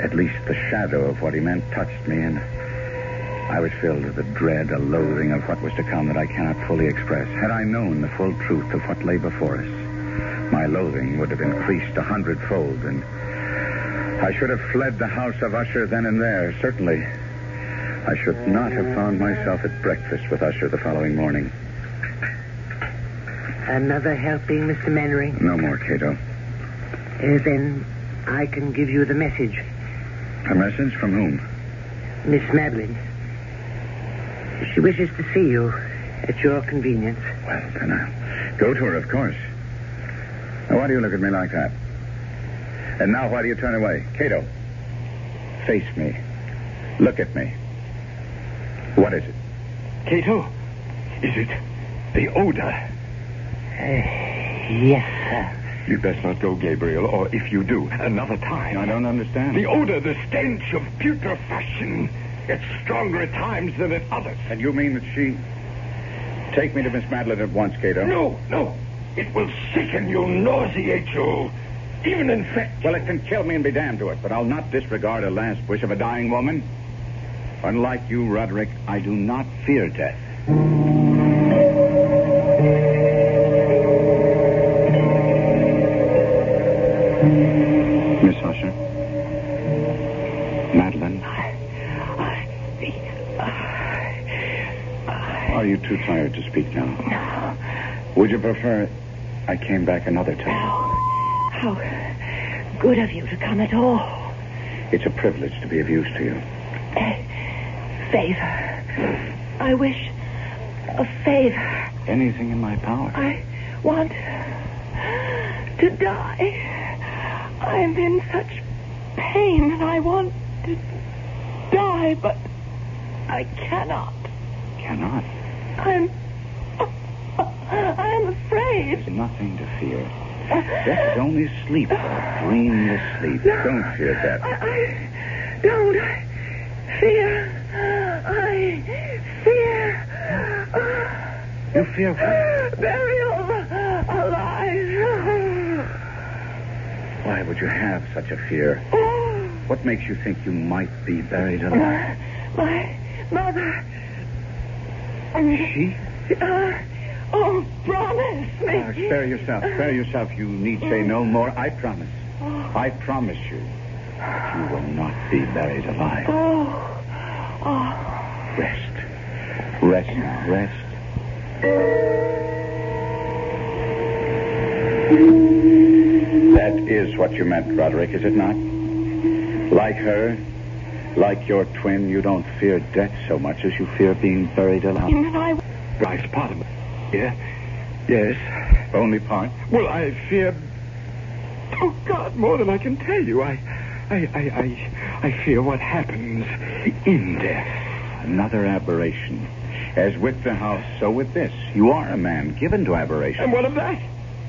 at least the shadow of what he meant touched me, and I was filled with a dread, a loathing of what was to come that I cannot fully express. Had I known the full truth of what lay before us, my loathing would have increased a hundredfold, and I should have fled the house of Usher then and there, certainly. I should not have found myself at breakfast with Usher the following morning. Another helping, Mr. Mannering? No more, Cato. Uh, then I can give you the message. A message from whom? Miss Madeline. She wishes to see you at your convenience. Well, then I'll go to her, of course. Now, why do you look at me like that? And now, why do you turn away? Cato, face me. Look at me. What is it? Cato, is it the odor? Uh, yes, sir. You'd best not go, Gabriel, or if you do, another time. I don't understand. The odor, the stench of putrefaction. It's stronger at times than at others. And you mean that she. Take me to Miss Madeline at once, Cato. No, no. It will sicken you, nauseate you, even infect. Well, it can kill me and be damned to it, but I'll not disregard a last wish of a dying woman. Unlike you, Roderick, I do not fear death. To speak now? No. Would you prefer I came back another time? How good of you to come at all. It's a privilege to be of use to you. A favor. I wish a favor. Anything in my power. I want to die. I'm in such pain and I want to die, but I cannot. cannot. I'm. I'm afraid. There's nothing to fear. Death is only sleep, a dreamless sleep. Don't fear death. I don't fear. I fear. Uh, you fear what? Burial alive. Why would you have such a fear? Oh. What makes you think you might be buried alive? My mother. She? Uh, oh, promise me. Ah, spare yourself. Spare yourself. You need say no more. I promise. I promise you that you will not be buried alive. Oh. Oh. Rest. Rest now. Rest. That is what you meant, Roderick, is it not? Like her, like your twin, you don't fear death so much as you fear being buried alive. I... Right, part of it. Yeah. Yes. Only part? Well, I fear. Oh, God, more than I can tell you. I. I, I, I, I fear what happens in death. Another aberration. As with the house, so with this. You are a man given to aberration. And what of that?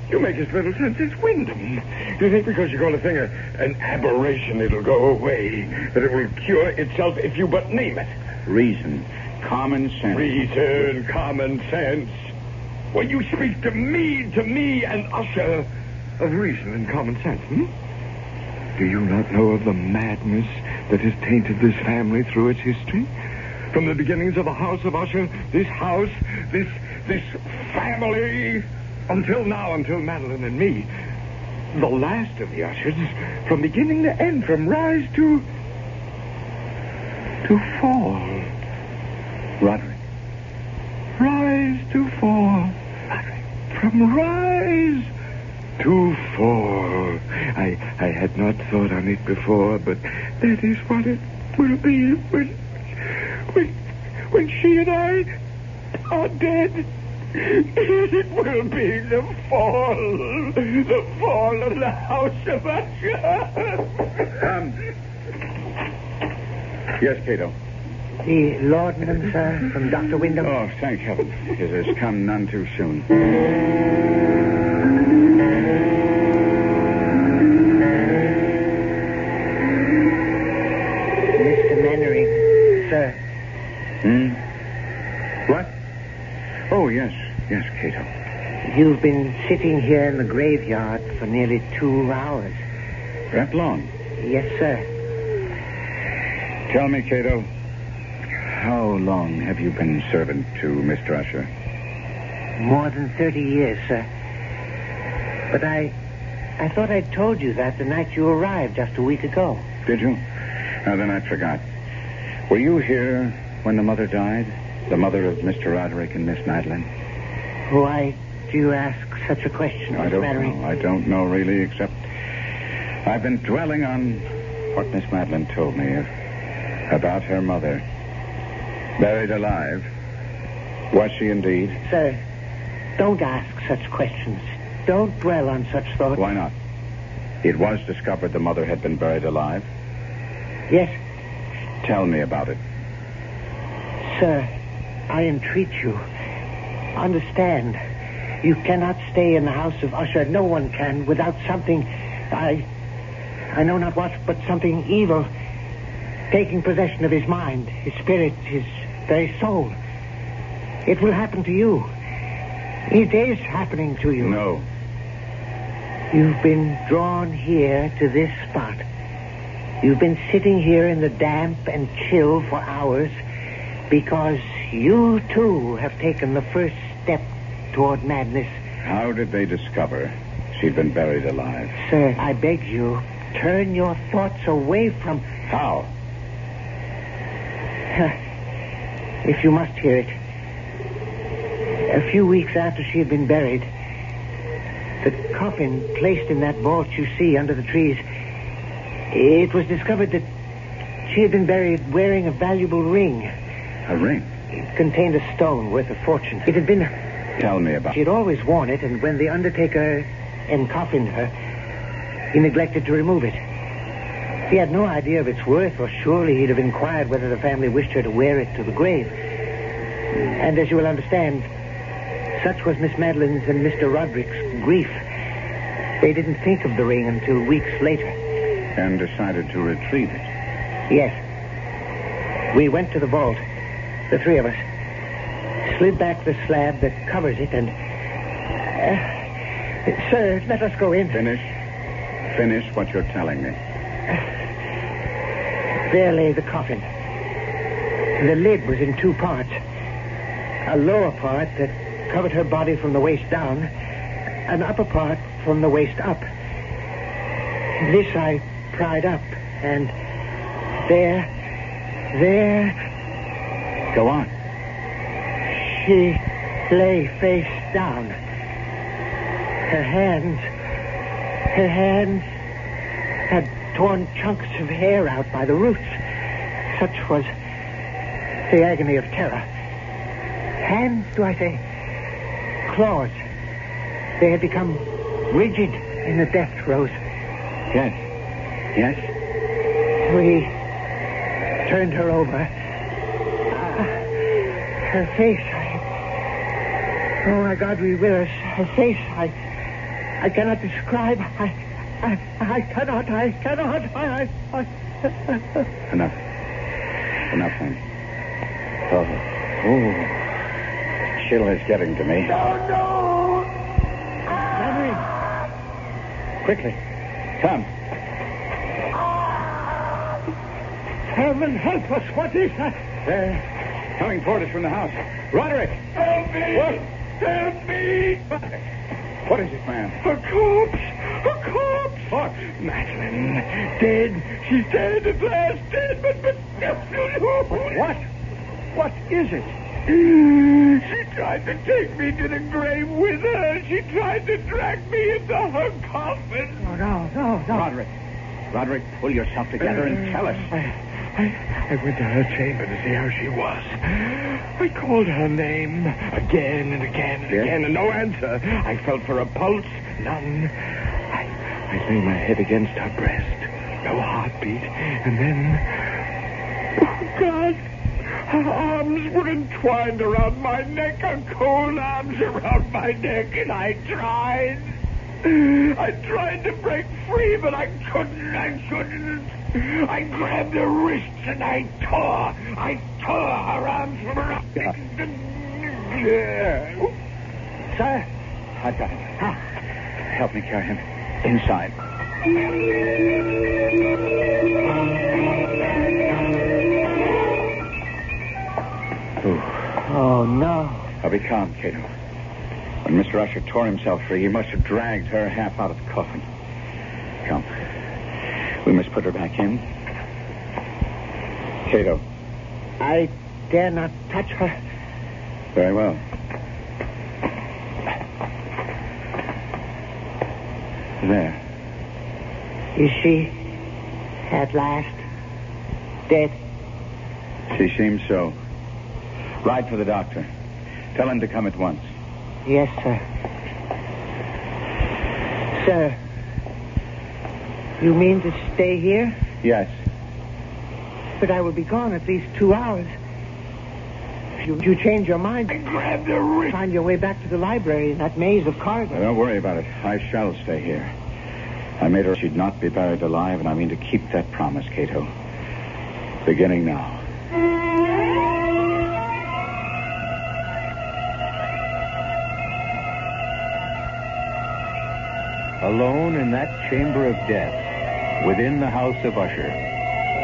You make as little sense as Wyndham. Do you think because you call a thing a, an aberration, it'll go away, that it will cure itself if you but name it. Reason, common sense. Reason, common sense. When you speak to me, to me, an usher of reason and common sense, hmm? Do you not know of the madness that has tainted this family through its history? From the beginnings of the House of Usher, this house, this this family, until now, until Madeline and me, the last of the Ushers, from beginning to end, from rise to to fall. Roderick. Rise to fall. Roderick. From rise to fall. I I had not thought on it before, but that is what it will be when when when she and I are dead. It will be the fall, the fall of the House of Usher. Um. Yes, Cato. The laudanum, sir, from Dr. Wyndham. Oh, thank heaven. It has come none too soon. Mr. Mannering, sir. Hmm? Oh, yes. Yes, Cato. You've been sitting here in the graveyard for nearly two hours. That long? Yes, sir. Tell me, Cato, how long have you been servant to Mr. Usher? More than 30 years, sir. But I. I thought I'd told you that the night you arrived just a week ago. Did you? Now, then I forgot. Were you here when the mother died? The mother of Mr. Roderick and Miss Madeline? Oh, Why do you ask such a question, I Mr. don't Mannering? know. I don't know really, except I've been dwelling on what Miss Madeline told me about her mother. Buried alive. Was she indeed? Sir, don't ask such questions. Don't dwell on such thoughts. Why not? It was discovered the mother had been buried alive. Yes, Tell me about it. sir, I entreat you. Understand. You cannot stay in the house of Usher. No one can without something. I. I know not what, but something evil taking possession of his mind, his spirit, his very soul. It will happen to you. It is happening to you. No. You've been drawn here to this spot. You've been sitting here in the damp and chill for hours because you too have taken the first step toward madness. How did they discover she'd been buried alive? Sir, I beg you, turn your thoughts away from. How? If you must hear it. A few weeks after she had been buried, the coffin placed in that vault you see under the trees, it was discovered that she had been buried wearing a valuable ring. A ring? It contained a stone worth a fortune. It had been. Tell me about She had always worn it, and when the undertaker encoffined her, he neglected to remove it. He had no idea of its worth, or surely he'd have inquired whether the family wished her to wear it to the grave. And as you will understand, such was Miss Madeline's and Mr. Roderick's grief. They didn't think of the ring until weeks later. And decided to retrieve it. Yes. We went to the vault, the three of us, slid back the slab that covers it, and. Uh, sir, let us go in. Finish. Finish what you're telling me. There lay the coffin. The lid was in two parts. A lower part that covered her body from the waist down, an upper part from the waist up. This I pried up, and there, there. Go on. She lay face down. Her hands, her hands had torn chunks of hair out by the roots. Such was the agony of terror. Hands, do I say? Claws. They had become rigid in the death throes. Yes. Yes? We turned her over. Her face, I. Oh, my God, we with us. Her face, I. I cannot describe. I. I, I cannot. I cannot. I. I, I... Enough. Enough, then. Oh. Oh. Chill is getting to me. No, no! Henry! Quickly. Come. Heaven help us. What is that? They're coming toward us from the house. Roderick! Help me! What? Help me! What is it, man? A corpse! A corpse! What? Madeline, dead. She's dead at last. Dead, but... but... What? What is it? She tried to take me to the grave with her. She tried to drag me into her coffin. Oh, no, no, no. Roderick. Roderick, pull yourself together and tell us. I, I went to her chamber to see how she was. I called her name again and again and Yes? again, and no answer. I felt for a pulse, none. I, I lay my head against her breast, no heartbeat, and then, oh God, her arms were entwined around my neck, her cold arms around my neck, and I tried. I tried to break free, but I couldn't. I couldn't. I grabbed her wrists and I tore. I tore her arms from her. Yeah. Sir? I've got him. Ah, help me carry him inside. Ooh. Oh, no. Now be calm, Cato. When Mr. Usher tore himself free, he must have dragged her half out of the coffin. We must put her back in. Cato. I dare not touch her. Very well. There. Is she at last dead? She seems so. Ride for the doctor. Tell him to come at once. Yes, sir. Sir, you mean to stay here? Yes. But I will be gone at least two hours. If you, you change your mind, I grabbed her wrist. find your way back to the library in that maze of Now, corridors. don't worry about it. I shall stay here. I made her she'd not be buried alive, and I mean to keep that promise, Cato. Beginning now. Alone in that chamber of death, within the house of Usher,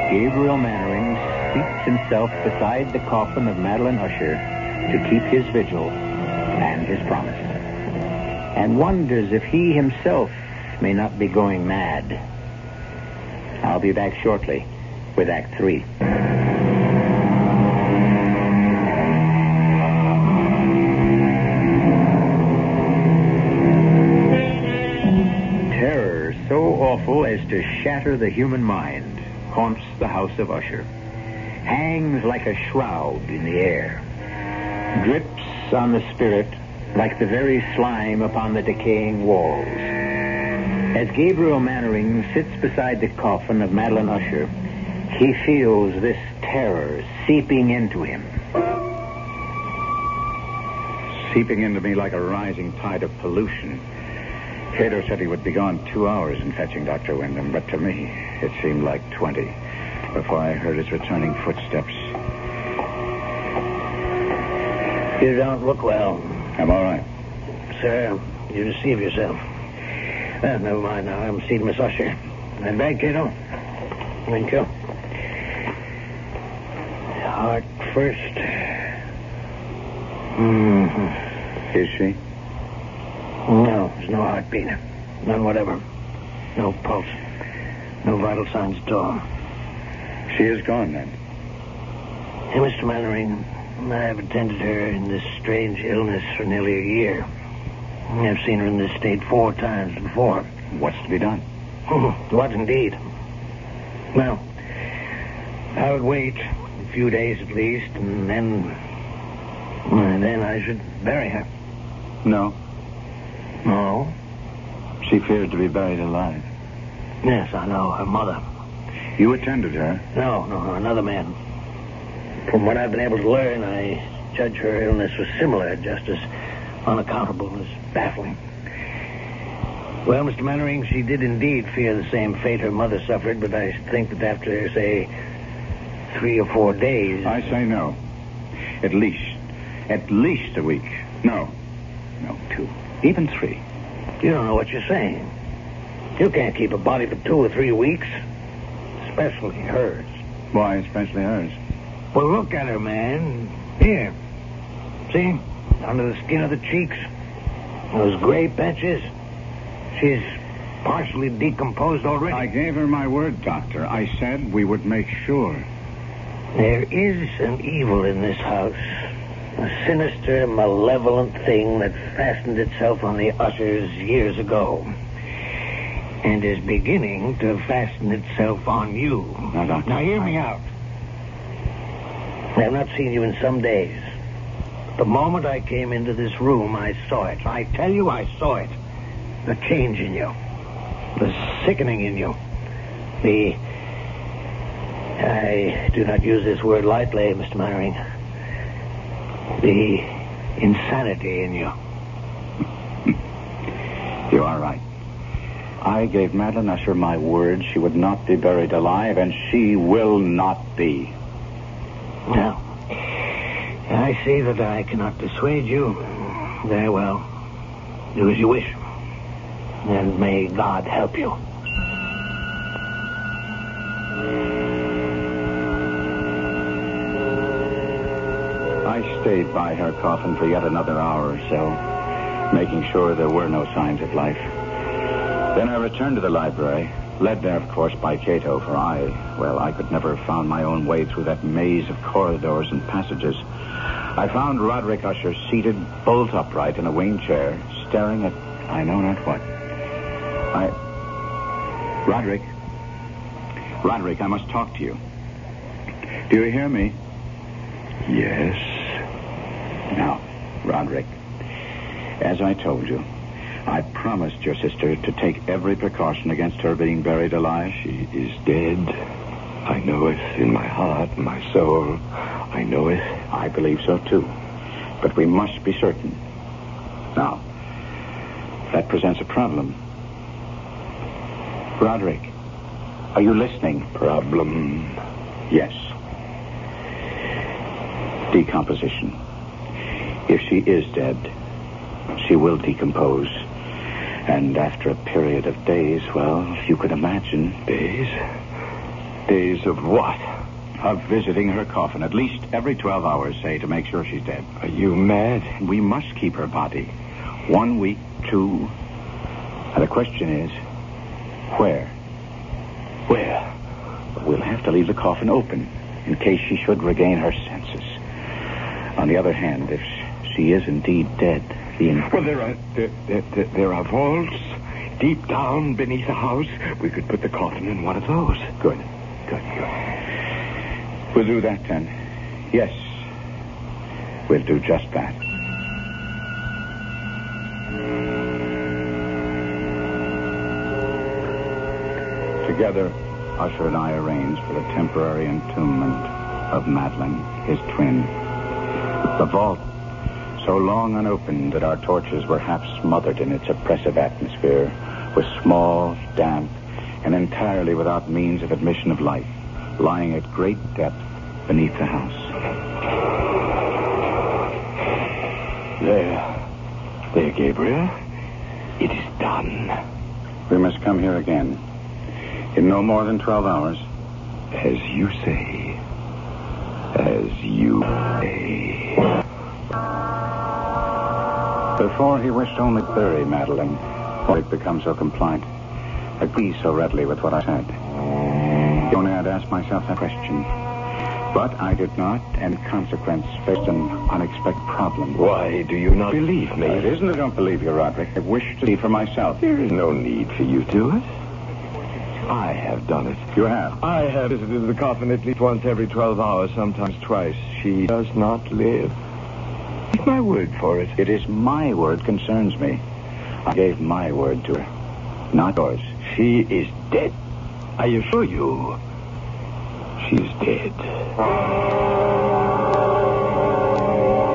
Gabriel Mannering seats himself beside the coffin of Madeline Usher to keep his vigil and his promise. And wonders if he himself may not be going mad. I'll be back shortly with Act Three. To shatter the human mind haunts the house of Usher. Hangs like a shroud in the air. Drips on the spirit like the very slime upon the decaying walls. As Gabriel Mannering sits beside the coffin of Madeline Usher, he feels this terror seeping into him. seeping into me like a rising tide of pollution. Cato said he would be gone two hours in fetching Dr. Wyndham, but to me, it seemed like 20 before I heard his returning footsteps. You don't look well. I'm all right. Sir, you deceive yourself. Well, never mind now. I'm seeing Miss Usher. That bag, Cato? Thank you. Heart first. Mm-hmm. Is she? No, there's no heartbeat. None whatever. No pulse. No vital signs at all. She is gone then. Hey, Mr. Mannering, I've attended her in this strange illness for nearly a year. I've seen her in this state four times before. What's to be done? Hmm, what indeed? Well, I would wait a few days at least, and then. And then I should bury her. No. No? She feared to be buried alive. Yes, I know. Her mother. You attended her? No, no, no, another man. From what I've been able to learn, I judge her illness was similar, just as unaccountable as baffling. Well, Mr. Mannering, she did indeed fear the same fate her mother suffered, but I think that after, say, three or four days. I say no. At least. At least a week. No. No, two. Even three. You don't know what you're saying. You can't keep a body for two or three weeks. Especially hers. Why, especially hers? Well, look at her, man. Here. See? Under the skin of the cheeks. Those gray patches. She's partially decomposed already. I gave her my word, Doctor. I said we would make sure. There is an evil in this house. A sinister, malevolent thing that fastened itself on the ushers years ago. And is beginning to fasten itself on you. Now, Doctor. Now, hear me out. I've not seen you in some days. The moment I came into this room, I saw it. I tell you, I saw it. The change in you. The sickening in you. The. I do not use this word lightly, Mr. Mannering. The insanity in you. You are right. I gave Madeline Usher my word she would not be buried alive, and she will not be. Well, I see that I cannot dissuade you. Very well. Do as you wish. And may God help you. I stayed by her coffin for yet another hour or so, making sure there were no signs of life. Then I returned to the library, led there, of course, by Cato, for I, well, I could never have found my own way through that maze of corridors and passages. I found Roderick Usher seated bolt upright in a wing chair, staring at I know not what. I. Roderick. Roderick, I must talk to you. Do you hear me? Yes. Now, Roderick, as I told you, I promised your sister to take every precaution against her being buried alive. She is dead. I know it in my heart, my soul. I know it. I believe so, too. But we must be certain. Now, that presents a problem. Roderick, are you listening? Problem. Yes. Decomposition. If she is dead, she will decompose. And after a period of days, well, if you could imagine. Days? Days of what? Of visiting her coffin at least every 12 hours, say, to make sure she's dead. Are you mad? We must keep her body. One week, two. And the question is, where? Where? We'll have to leave the coffin open in case she should regain her senses. On the other hand, if she is indeed dead, the inc- Well, there are there, there, there, there are vaults deep down beneath the house. We could put the coffin in one of those. Good. Good, good. We'll do that then. Yes. We'll do just that. Together, Usher and I arranged for the temporary entombment of Madeline, his twin. The vault, so long unopened that our torches were half smothered in its oppressive atmosphere, was small, damp, and entirely without means of admission of light, lying at great depth beneath the house. There. There, Gabriel. It is done. We must come here again. In no more than 12 hours. As you say. As you say. Before he wished only to bury Madeline, for he'd become so compliant, agree so readily with what I said. Only I'd asked myself that question. But I did not, and in consequence faced an unexpected problem. Why do you not believe me? It isn't that I don't believe you, Roderick. I wish to see for myself. There is no need for you to do it. I have done it. You have? I have visited the coffin at least once every 12 hours, sometimes twice. She does not live. Take my word for it. It is my word concerns me. I gave my word to her, not yours. She is dead. I assure you. She's dead.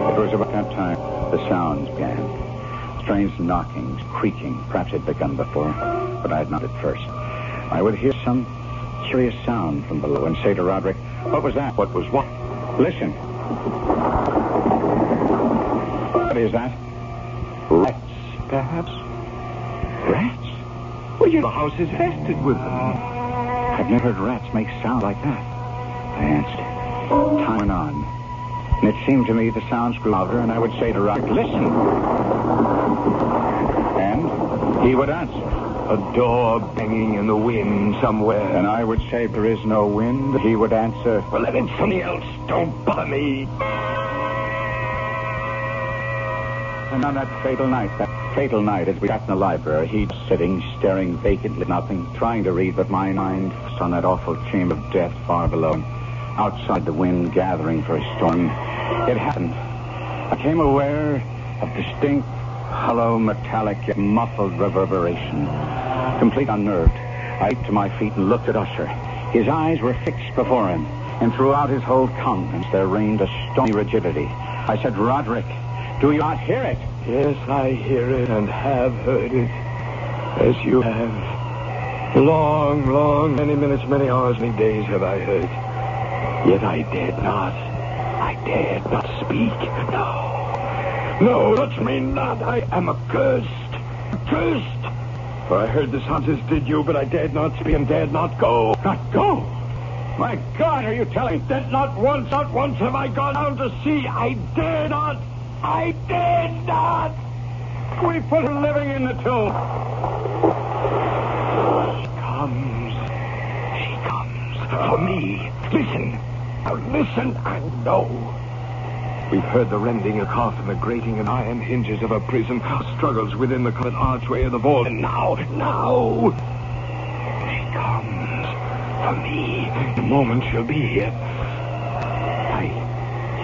It was about that time the sounds began. Strange knockings, creaking. Perhaps had begun before, but I had not at first. I would hear some curious sound from below and say to Roderick, What was that? What was what? Listen. Is that? Rats, perhaps? Rats? Well, your house is infested with them. I've never heard rats make sound like that. I answered. Time went on. And it seemed to me the sounds grew louder, and I would say to Roderick, Listen. And he would answer. A door banging in the wind somewhere. And I would say, There is no wind. He would answer, Well, then it's something else. Don't bother me. And on that fatal night, that fatal night, as we sat in the library, he sitting, staring vacantly at nothing, trying to read, but my mind was on that awful chamber of death far below. Outside the wind gathering for a storm. It happened. I came aware of distinct, hollow, metallic, yet muffled reverberation. Complete unnerved, I leaped to my feet and looked at Usher. His eyes were fixed before him, and throughout his whole countenance there reigned a stony rigidity. I said, Roderick, do you not hear it? Yes, I hear it and have heard it. As you have. Long, long, many minutes, many hours, many days have I heard. Yet I dared not. I dared not speak. No. No, touch me not. I am accursed. Accursed. For I heard the sounds as did you, but I dared not speak and dared not go. Not go? My God, are you telling me that not once, not once have I gone down to sea? I dare not. I dare not. We put a living in the tomb. She comes. She comes for me. Listen. Now listen and know. We've heard the rending of and the grating and iron hinges of a prison, struggles within the covered archway of the vault. And now, now, she comes for me. In a moment she'll be here. I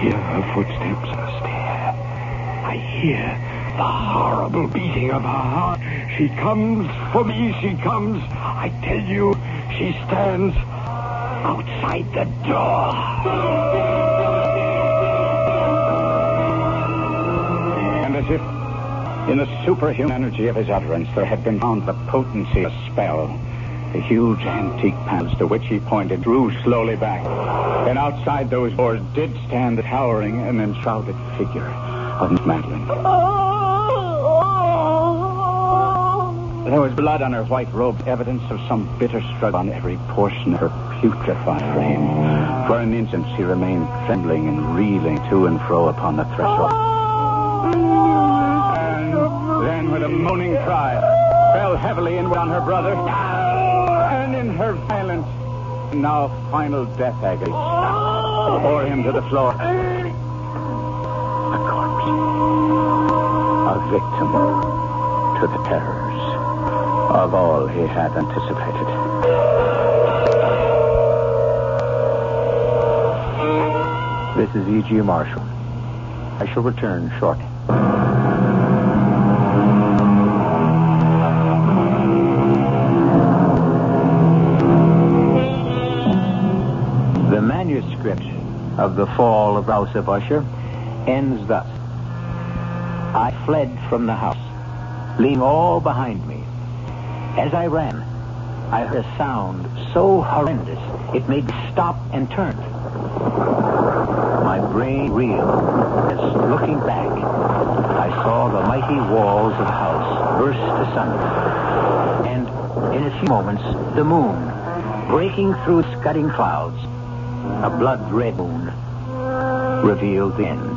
hear her footsteps on the. I hear the horrible beating of her heart. She comes for me, she comes. I tell you, she stands outside the door. And as if in the superhuman energy of his utterance there had been found the potency of a spell, the huge antique panels to which he pointed drew slowly back. And outside those doors did stand the towering and enshrouded figure of Miss Madeline. There was blood on her white robe, evidence of some bitter struggle on every portion of her putrefied frame. For an instant she remained trembling and reeling to and fro upon the threshold. And then, with a moaning cry, fell heavily in on her brother, and in her violent, now final death agony, bore him to the floor. Victim to the terrors of all he had anticipated. This is E.G. Marshall. I shall return shortly. The manuscript of The Fall of House of Usher ends thus. I fled from the house, leaving all behind me. As I ran, I heard a sound so horrendous it made me stop and turn. My brain reeled as, looking back, I saw the mighty walls of the house burst asunder. And in a few moments, the moon, breaking through scudding clouds, a blood-red moon, revealed the end.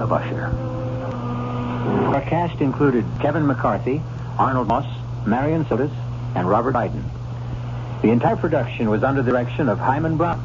Of Usher. Our cast included Kevin McCarthy, Arnold Moss, Marian Seldes, and Robert Dryden. The entire production was under the direction of Himan Brown.